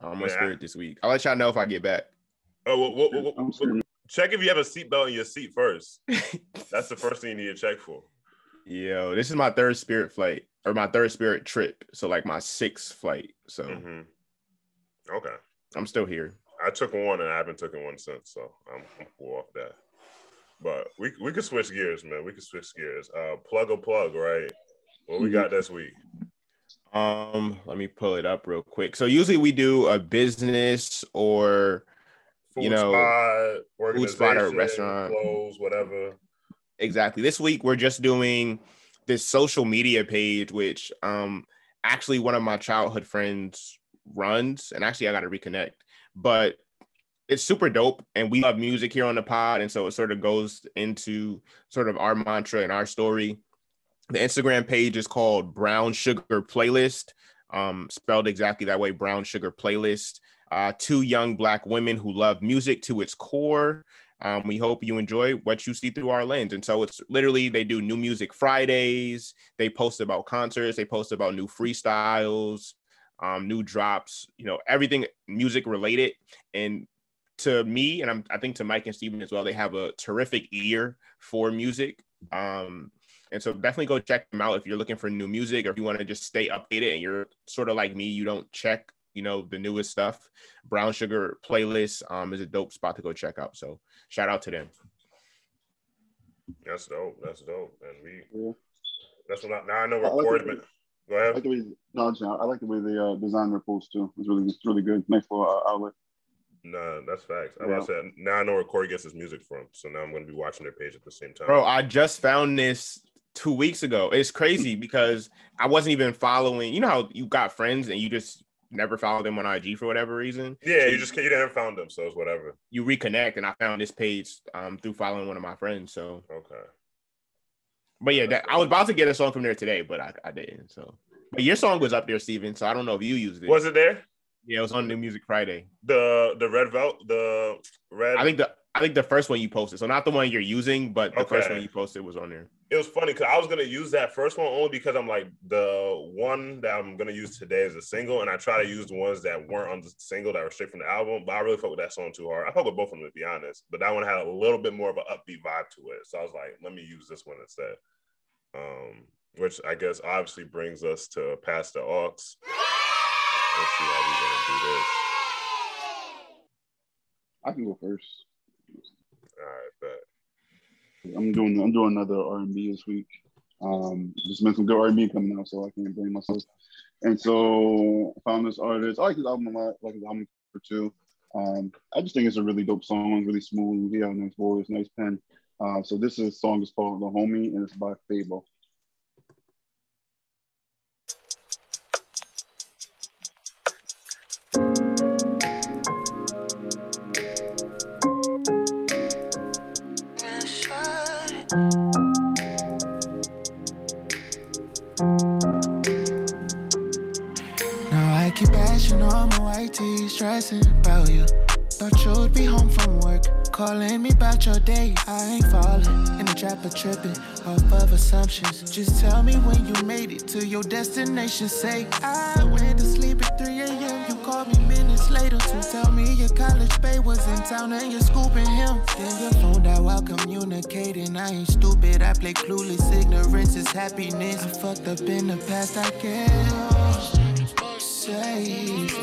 I'm on Man, Spirit this week. I'll let y'all know if I get back. Oh, well, well, well, I'm well, check if you have a seatbelt in your seat first. That's the first thing you need to check for. Yo, this is my third Spirit flight or my third Spirit trip. So like my sixth flight. So hmm Okay. I'm still here. I took one and I haven't taken one since, so I'm, I'm cool off that. But we we could switch gears, man. We could switch gears. Uh, plug or plug, right? What we got this week? Um, let me pull it up real quick. So usually we do a business or Food You know, spot, food spot or restaurant. clothes, whatever. exactly. This week we're just doing this social media page, which um actually one of my childhood friends runs, and actually I got to reconnect, but it's super dope, and we love music here on the pod, and so it sort of goes into sort of our mantra and our story. The Instagram page is called Brown Sugar Playlist, um, spelled exactly that way, Brown Sugar Playlist. Uh, two young black women who love music to its core. Um, we hope you enjoy what you see through our lens. And so it's literally they do new music Fridays. They post about concerts. They post about new freestyles, um, new drops. You know everything music related. And to me, and I'm, I think to Mike and Steven as well, they have a terrific ear for music. Um, and so definitely go check them out if you're looking for new music or if you want to just stay updated and you're sort of like me, you don't check, you know, the newest stuff. Brown Sugar playlist um, is a dope spot to go check out. So shout out to them. That's dope. That's dope. And we Yeah. that's what I, now I know I where like Corey's it. been. Go I ahead. like the way no, I'm I like the way they uh, design their posts too. It's really it's really good. Nice little uh, outlet. Nah, that's facts. I Yeah. was about to say, now I know where Corey gets his music from. So now I'm going to be watching their page at the same time. Bro, I just found this two weeks ago. It's crazy because I wasn't even following. You know how you got friends and you just never follow them on IG for whatever reason. yeah, you just you didn't found them, so it's whatever. You reconnect, and I found this page um, through following one of my friends. So, Okay. but yeah, that, I was about to get a song from there today, but I, I didn't. So, but your song was up there, Steven. So I don't know if you used it. Was it there? Yeah, it was on New Music Friday. The the red vel the red. I think the I think the first one you posted, so not the one you're using, but the first one you posted was on there. it was funny because I was gonna use that first one only because I'm like the one that I'm gonna use today is a single, and I try to use the ones that weren't on the single that were straight from the album. But I really fuck with that song too hard. I fuck with both of them to be honest, but that one had a little bit more of an upbeat vibe to it. So I was like, let me use this one instead. Um, which I guess obviously brings us to past the aux. Let's see how we're gonna do this. I can go first. Bet. I'm doing I'm doing another R and B this week. Um, just been some good R and B coming out, so I can't blame myself. And so I found this artist. I like his album a lot. Like his album for two. Um, I just think it's a really dope song, really smooth. He has a nice voice, nice pen. Uh, so this is a song is called "The Homie" and it's by Fable. Tee, stressing about you. Thought you'd be home from work, calling me about your day. I ain't falling in the trap of tripping off of assumptions. Just tell me when you made it to your destination. Say I went to sleep at 3 a.m. You called me minutes later, to tell me your college babe was in town and you're scooping him. Then your phone out while communicating. I ain't stupid, I play clueless. Ignorance is happiness. I fucked up in the past, I guess. Say he's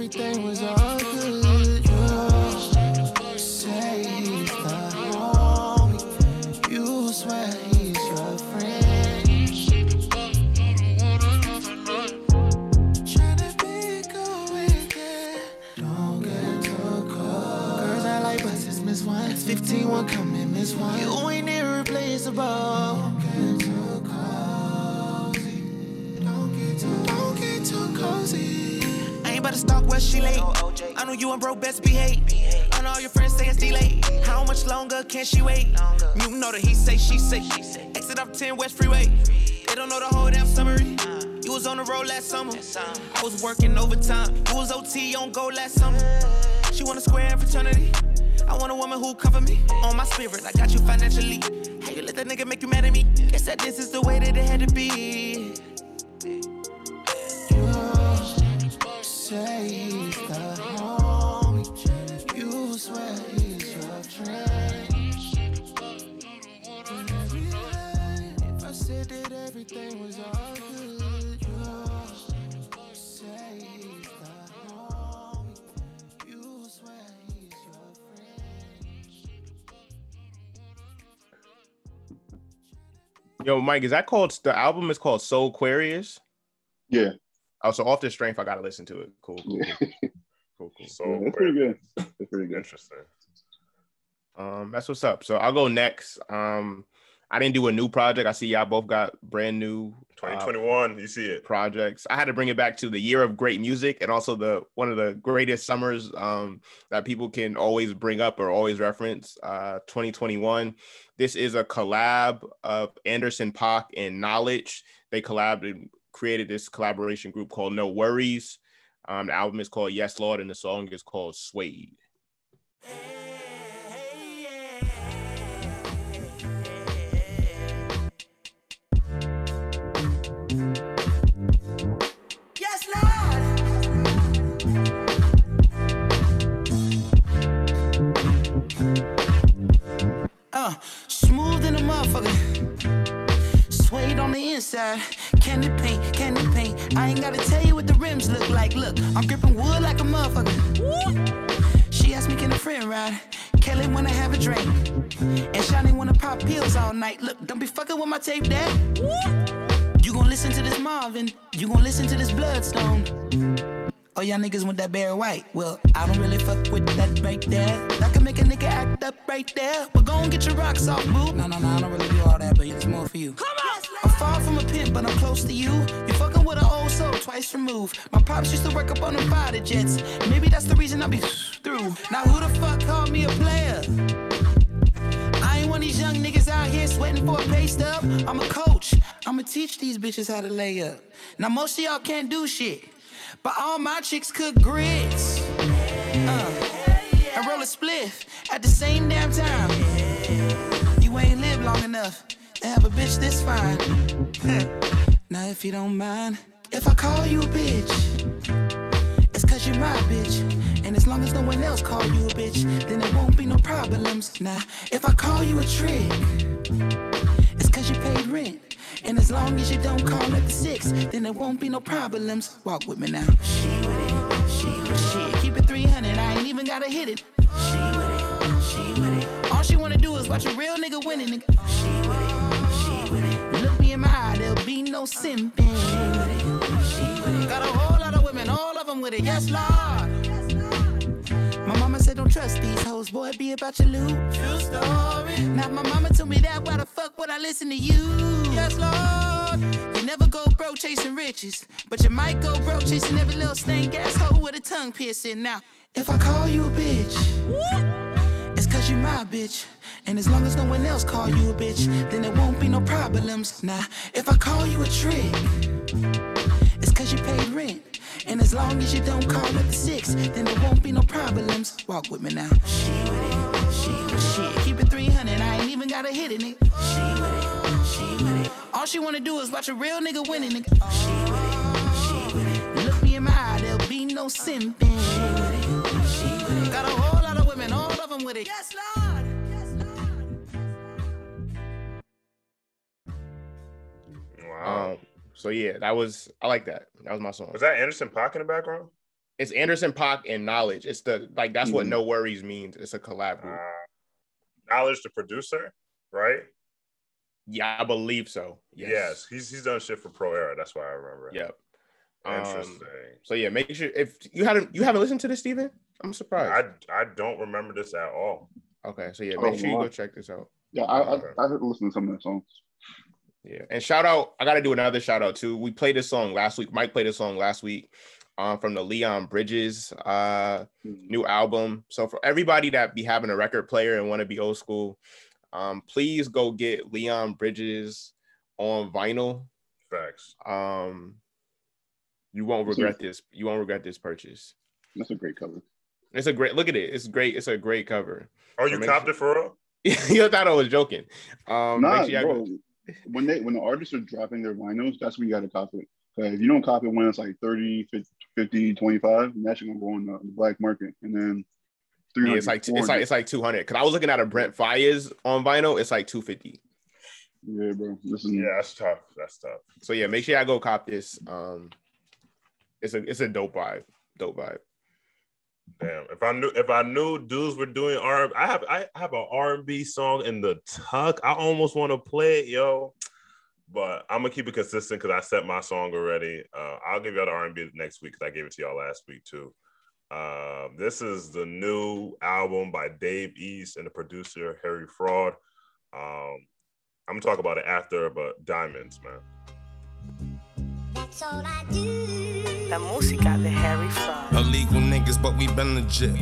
everything was all good, you say he's the homie. You swear he's your friend. Don't get too. Girls I like buses, miss one. 15 one coming, miss one. You ain't irreplaceable. To stalk where she late. I know you and bro best behave. I know all your friends say it's delayed. How much longer can she wait? You know that he say, she say. Exit up 10 West Freeway. They don't know the whole damn summary. You was on the road last summer. I was working overtime. You was OT on go last summer. She want a square fraternity. I want a woman who cover me. On my spirit, I got you financially. How you let that nigga make you mad at me? Guess that this is the way that it had to be. You say he's the homie. You swear he's your friend. If I said that everything was all good, you say he's the homie. You swear he's your friend. Yo, Mike, is that called the album is called Soul Aquarius? Yeah, Oh, so off the strength, I gotta listen to it. Cool, cool, cool, cool. cool. So that's pretty good. That's pretty good. Interesting. Um, that's what's up. So I'll go next. Um, I didn't do a new project. I see y'all both got brand new uh, 2021, you see it. projects. I had to bring it back to the year of great music and also the one of the greatest summers um, that people can always bring up or always reference. Uh, 2021. This is a collab of Anderson Paak and Knxwledge. They collabed and created this collaboration group called NxWorries. Um, the album is called Yes Lord and the song is called Suede. Uh, smooth in a motherfucker. Suede on the inside. Candy paint, candy paint. I ain't gotta tell you what the rims look like. Look, I'm gripping wood like a motherfucker. She asked me, can a friend ride? Kelly wanna have a drink. And Shani wanna pop pills all night. Look, don't be fucking with my tape, dad. You gon' listen to this Marvin. You gon' listen to this Bloodstone. Oh, y'all niggas want that Barry White. Well, I don't really fuck with that right there. That can make a nigga act up right there. But go and get your rocks off, boo. No, no, no, I don't really do all that, but it's more for you. Come on! I'm far from a pimp, but I'm close to you. You're fucking with an old soul twice removed. My pops used to work up on them fighter jets. Maybe that's the reason I be through. Now, who the fuck called me a player? I ain't one of these young niggas out here sweating for a pay stub. I'm a coach. I'ma teach these bitches how to lay up. Now most of y'all can't do shit, but all my chicks cook grits. Uh, and roll a spliff at the same damn time. You ain't lived long enough to have a bitch this fine. now if you don't mind, if I call you a bitch, it's cause you're my bitch. And as long as no one else call you a bitch, then there won't be no problems. Now, if I call you a trick, it's cause you paid rent. And as long as you don't call at the six, then there won't be no problems. Walk with me now. She with it, she with it. Keep it 300, I ain't even gotta hit it. She with it, she with it. All she wanna do is watch a real nigga winning, nigga. She with it, she with it. Look me in my eye, there'll be no simping. She with it, she with it. Got a whole lot of women, all of them with it, yes, Lord. Trust these hoes, boy, be about your loot. True story. Now my mama told me that, why the fuck would I listen to you? Yes, Lord. You never go broke chasing riches, but you might go broke chasing every little stank asshole with a tongue piercing. Now, if I call you a bitch, it's cause you my bitch. And as long as no one else call you a bitch, then there won't be no problems. Now, if I call you a trick, it's cause you paid rent. And as long as you don't call at the six, then there won't be no problems. Walk with me now. She with it, she with it. Shit, keep it 300, I ain't even gotta hit in it. She with it, she with it. All she wanna do is watch a real nigga winning. Nigga. Oh, look me in my eye, there'll be no simping. Got a whole lot of women, all of them with it. Yes, Lord. Wow. Um, so yeah, that was I like that. That was my song. was that Anderson Paak in the background? It's Anderson Paak and Knxwledge. It's the like that's what Mhm. NxWorries means. It's a collab group. Uh, Knxwledge, the producer, right? Yeah, I believe so. Yes. he's he's done shit for Pro Era. That's why I remember. it. Yep. Interesting. Um, so yeah, make sure if you haven't you haven't listened to this, Steven? I'm surprised. I I don't remember this at all. okay, so yeah, Oh, make sure you go check this out. Yeah, I I, Okay. I heard listen to some of their songs. Yeah, and shout out. I got to do another shout out too. We played this song last week. Mike played this song last week, um, from the Leon Bridges uh new album. So for everybody that be having a record player and want to be old school, um, please go get Leon Bridges on vinyl. Facts. Um, you won't regret this. You won't regret this purchase. That's a great cover. It's a great look at it. It's great. It's a great cover. Oh, you make copped sure- it for real? you thought I was joking. Um, nah, sure bro. Go- When they when the artists are dropping their vinyls, that's when you got to cop it. 'Cause if you don't cop it when it's like 30, 50, 25, then that's gonna go on the, the black market, and then yeah, it's like it's like it's like two hundred. Cause I was looking at a Brent Faiyaz on vinyl. It's like two fifty. yeah, bro. Listen, Yeah, that's tough. That's tough. So yeah, make sure y'all go cop this. Um, it's a it's a dope vibe. Dope vibe. Damn. If I knew if I knew dudes were doing R, I have I have an R and B song in the tuck. I almost want to play it, yo. But I'm gonna keep it consistent because I set my song already. Uh, I'll give y'all the R and B next week because I gave it to y'all last week too. Uh, this is the new album by Dave East and the producer Harry Fraud. Um, I'm gonna talk about it after, but Diamonds, man. That's all I do. La música de Harry Fraud. Illegal niggas, but we been legit.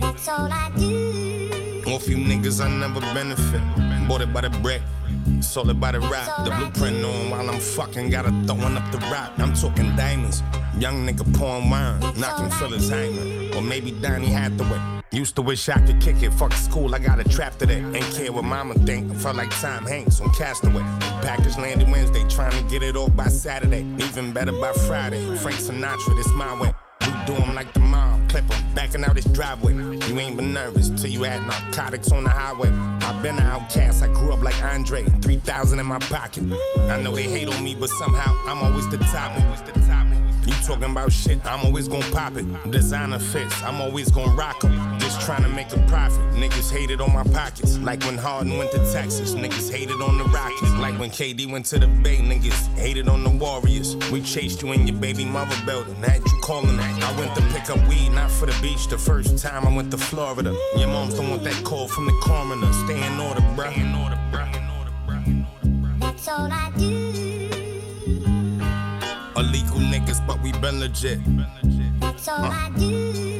That's all I do. Off you niggas, I never benefit. Bought it by the brick, sold it by the rock. The blueprint on while I'm fucking, gotta throwing up the rock. I'm talking diamonds. Young nigga pouring wine, knocking Phyllis Hyman. Or maybe Donny Hathaway. Used to wish I could kick it. Fuck school, I got a trap today. Ain't care what mama think. I felt like Tom Hanks on Castaway. Package landed Wednesday, trying to get it off by Saturday. Even better by Friday. Frank Sinatra, this my way. We do 'em like the mob, clip 'em, backing out his driveway. You ain't been nervous till you had narcotics on the highway. I've been an outcast, I grew up like Andre, 3,000 in my pocket. I know they hate on me, but somehow I'm always the top. Always the top. You talking about shit, I'm always gonna pop it. Designer fits, I'm always gonna rock 'em. Just trying to make a profit. Niggas hated on my pockets. Like when Harden went to Texas, niggas hated on the Rockets. Like when KD went to the Bay, niggas hated on the Warriors. We chased you in your baby mother building. Had you calling that? I went to pick up weed, not for the beach. The first time I went to Florida. Your moms don't want that call from the coroner. Stay in order, bruh. Stay in order, bruh. That's all I do. Illegal niggas, but we been legit. That's all I do.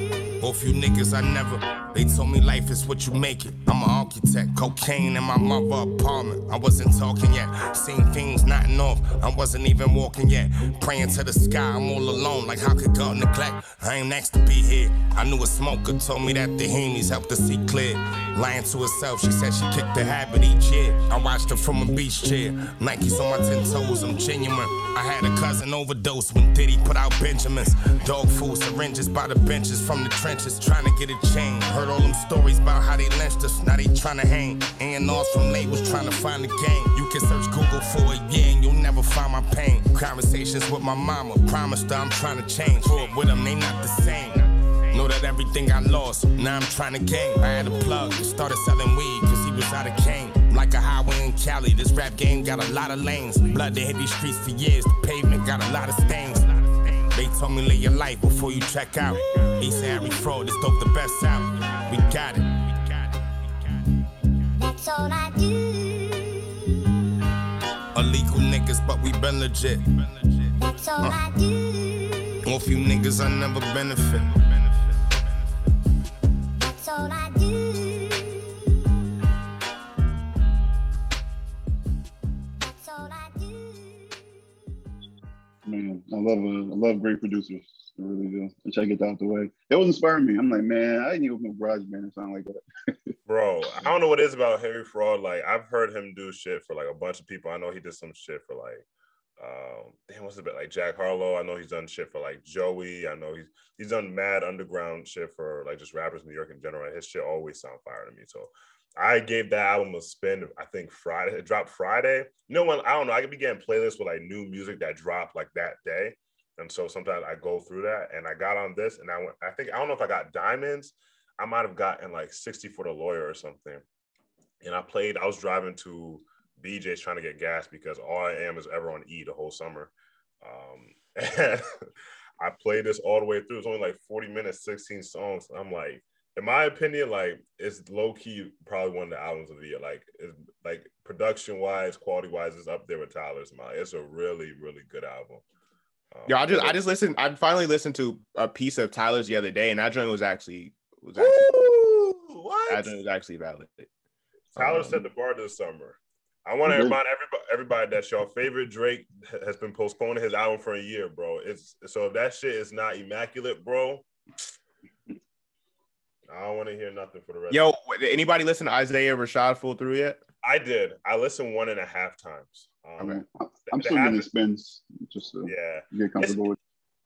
Off you niggas, I never. They told me life is what you make it. I'm an architect, cocaine in my mother apartment. I wasn't talking yet, seen things not off. I wasn't even walking yet. Praying to the sky, I'm all alone. Like how could God neglect? I ain't next to be here. I knew a smoker told me that the Hemis helped to see clear. Lying to herself, she said she kicked the habit each year. I watched her from a beach chair. Nikes on my ten toes, I'm genuine. I had a cousin overdose when Diddy put out Benjamins. Dog food syringes by the benches from the trenches, trying to get a chain. Heard all them stories about how they lynched us, now they trying to hang. A&Rs from labels trying to find the game. You can search Google for a year and you'll never find my pain. Conversations with my mama, promised her I'm trying to change. Up with them, they not the same. Know that everything I lost, now I'm trying to gain. I had a plug, started selling weed, cause he was out of cane. Like a highway in Cali, this rap game got a lot of lanes. Blood that hit these streets for years, the pavement got a lot of stains. They told me live your life before you check out. He said Harry Fraud, this dope the best out. We got it. That's all I do. Illegal niggas, but we been legit. That's all I do. Uh, Off you niggas, I never benefit. That's all I do. Love uh, I love great producers. I really do. I try to get that out the way. It was inspiring me. I'm like, man, I didn't open a GarageBand or something like that. Bro, I don't know what it is about Harry Fraud. Like I've heard him do shit for like a bunch of people. I know he did some shit for like um damn what's it bit like Jack Harlow. I know he's done shit for like Joey. I know he's he's done mad underground shit for like just rappers in New York in general. His shit always sound fire to me. So I gave that album a spin. I think Friday. It dropped Friday. You know when I don't know. I could be getting playlists with like new music that dropped like that day, and so sometimes I go through that. And I got on this, and I went. I think I don't know if I got diamonds. I might have gotten like sixty for the lawyer or something. And I played. I was driving to BJ's trying to get gas because all I am is ever on E the whole summer. Um, and I played this all the way through. It's only like forty minutes, sixteen songs. I'm like in my opinion, like it's low key probably one of the albums of the year. Like, it's, like production wise, quality wise, it's up there with Tyler's. My, it's a really, really good album. Um, Yo, I just I just listened. I finally listened to a piece of Tyler's the other day, and that joint was actually was actually Woo! what? that joint was actually valid. Tyler Um, set the bar this summer. I want to remind everybody, everybody that your favorite Drake has been postponing his album for a year, bro. It's so if that shit is not immaculate, bro. I don't want to hear nothing for the rest. Yo, did anybody listen to Isaiah Rashad full through yet? I did. I listened one and a half times. Um, Okay. I'm, I'm still getting habit- spins just to Yeah. get comfortable with.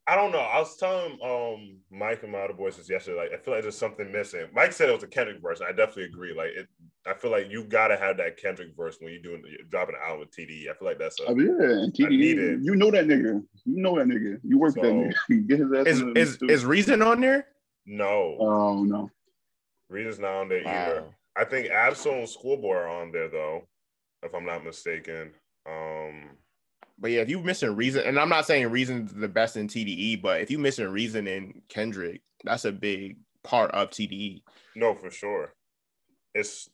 I don't know. I was telling um Mike and my other boys this yesterday. Like, I feel like there's something missing. Mike said it was a Kendrick verse, and I definitely agree. Like, it, I feel like you gotta have that Kendrick verse when you're doing you're dropping an album with TDE. I feel like that's a I mean, yeah, and I need it. you know that nigga. You know that nigga. You work with that So- nigga. Get his ass. Is is is Reason on there? No. Oh no. Reason's not on there either. I think Ab-Soul and Schoolboy are on there though, if I'm not mistaken. Um, But yeah, if you're missing Reason, and I'm not saying Reason's the best in TDE, but if you're missing Reason in Kendrick, that's a big part of. TDE. no, for sure. It's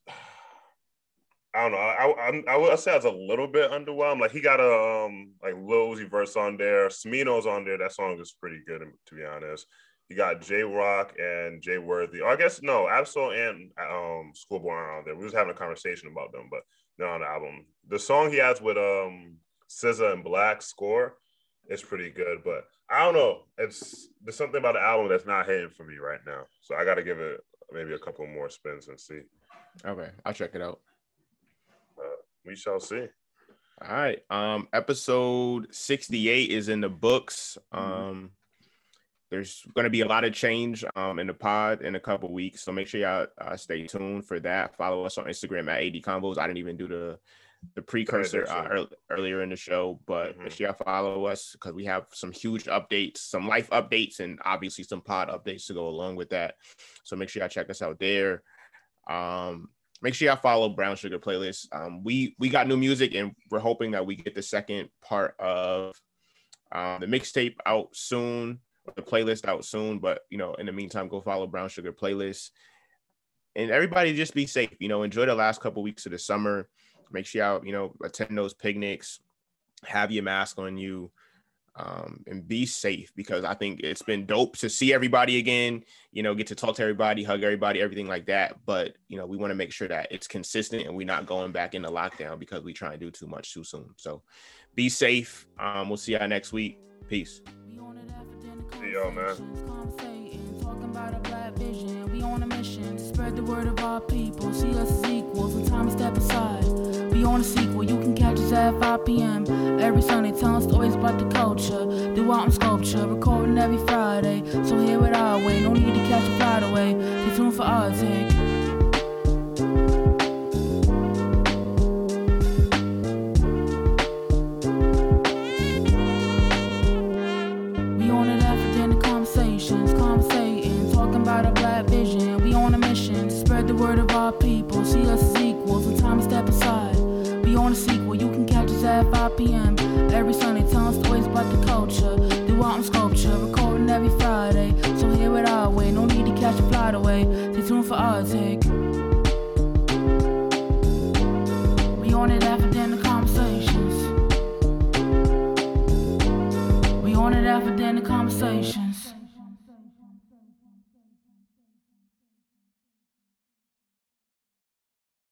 I don't know. I I, I would say I was a little bit underwhelmed. Like he got a um like Lil Uzi Vert on there. Smino's on there. That song is pretty good to be honest. You got Jay Rock and Jay Worthy. Or I guess no, Ab-Soul and um Schoolboy are on there. We was having a conversation about them, but they're on the album. The song he has with um SZA and 6LACK Score is pretty good, but I don't know. It's there's something about the album that's not hitting for me right now. So I got to give it maybe a couple more spins and see. Okay, I'll check it out. We shall see. All right. Um, episode 68 is in the books. Um, there's gonna be a lot of change um in the pod in a couple weeks. So make sure y'all uh, stay tuned for that. Follow us on Instagram at AD Combos. I didn't even do the the precursor uh, ear- earlier in the show, but make Mhm. sure y'all follow us because we have some huge updates, some life updates, and obviously some pod updates to go along with that. So make sure y'all check us out there. Um, make sure y'all follow Brown Sugar Playlist. Um, we we got new music, and we're hoping that we get the second part of um, the mixtape out soon, the playlist out soon. But you know, in the meantime, go follow Brown Sugar Playlist, and everybody just be safe. You know, enjoy the last couple weeks of the summer. Make sure y'all you know attend those picnics, have your mask on you. Um, and be safe because I think it's been dope to see everybody again, you know, get to talk to everybody, hug everybody, everything like that. But, you know, we want to make sure that it's consistent and we're not going back into lockdown because we try and do too much too soon. So be safe. Um, we'll see y'all next week. Peace. See y'all, man. We on a mission to spread the word of our people. See us as equals, time to step aside. On a sequel, you can catch us at 5 p.m. Every Sunday, telling stories about the culture. Do art and sculpture, recording every Friday. So hear it our way, no need to catch a flight away. Stay tuned for our take. Our people. See us as equals, and time to step aside. Be on a sequel, you can catch us at 5 p.m. Every Sunday, telling stories about the culture. Do art and sculpture, recording every Friday. So hear it our way, no need to catch a flight away. Stay tuned for our take. We on it after dinner conversations. We on it after dinner conversations.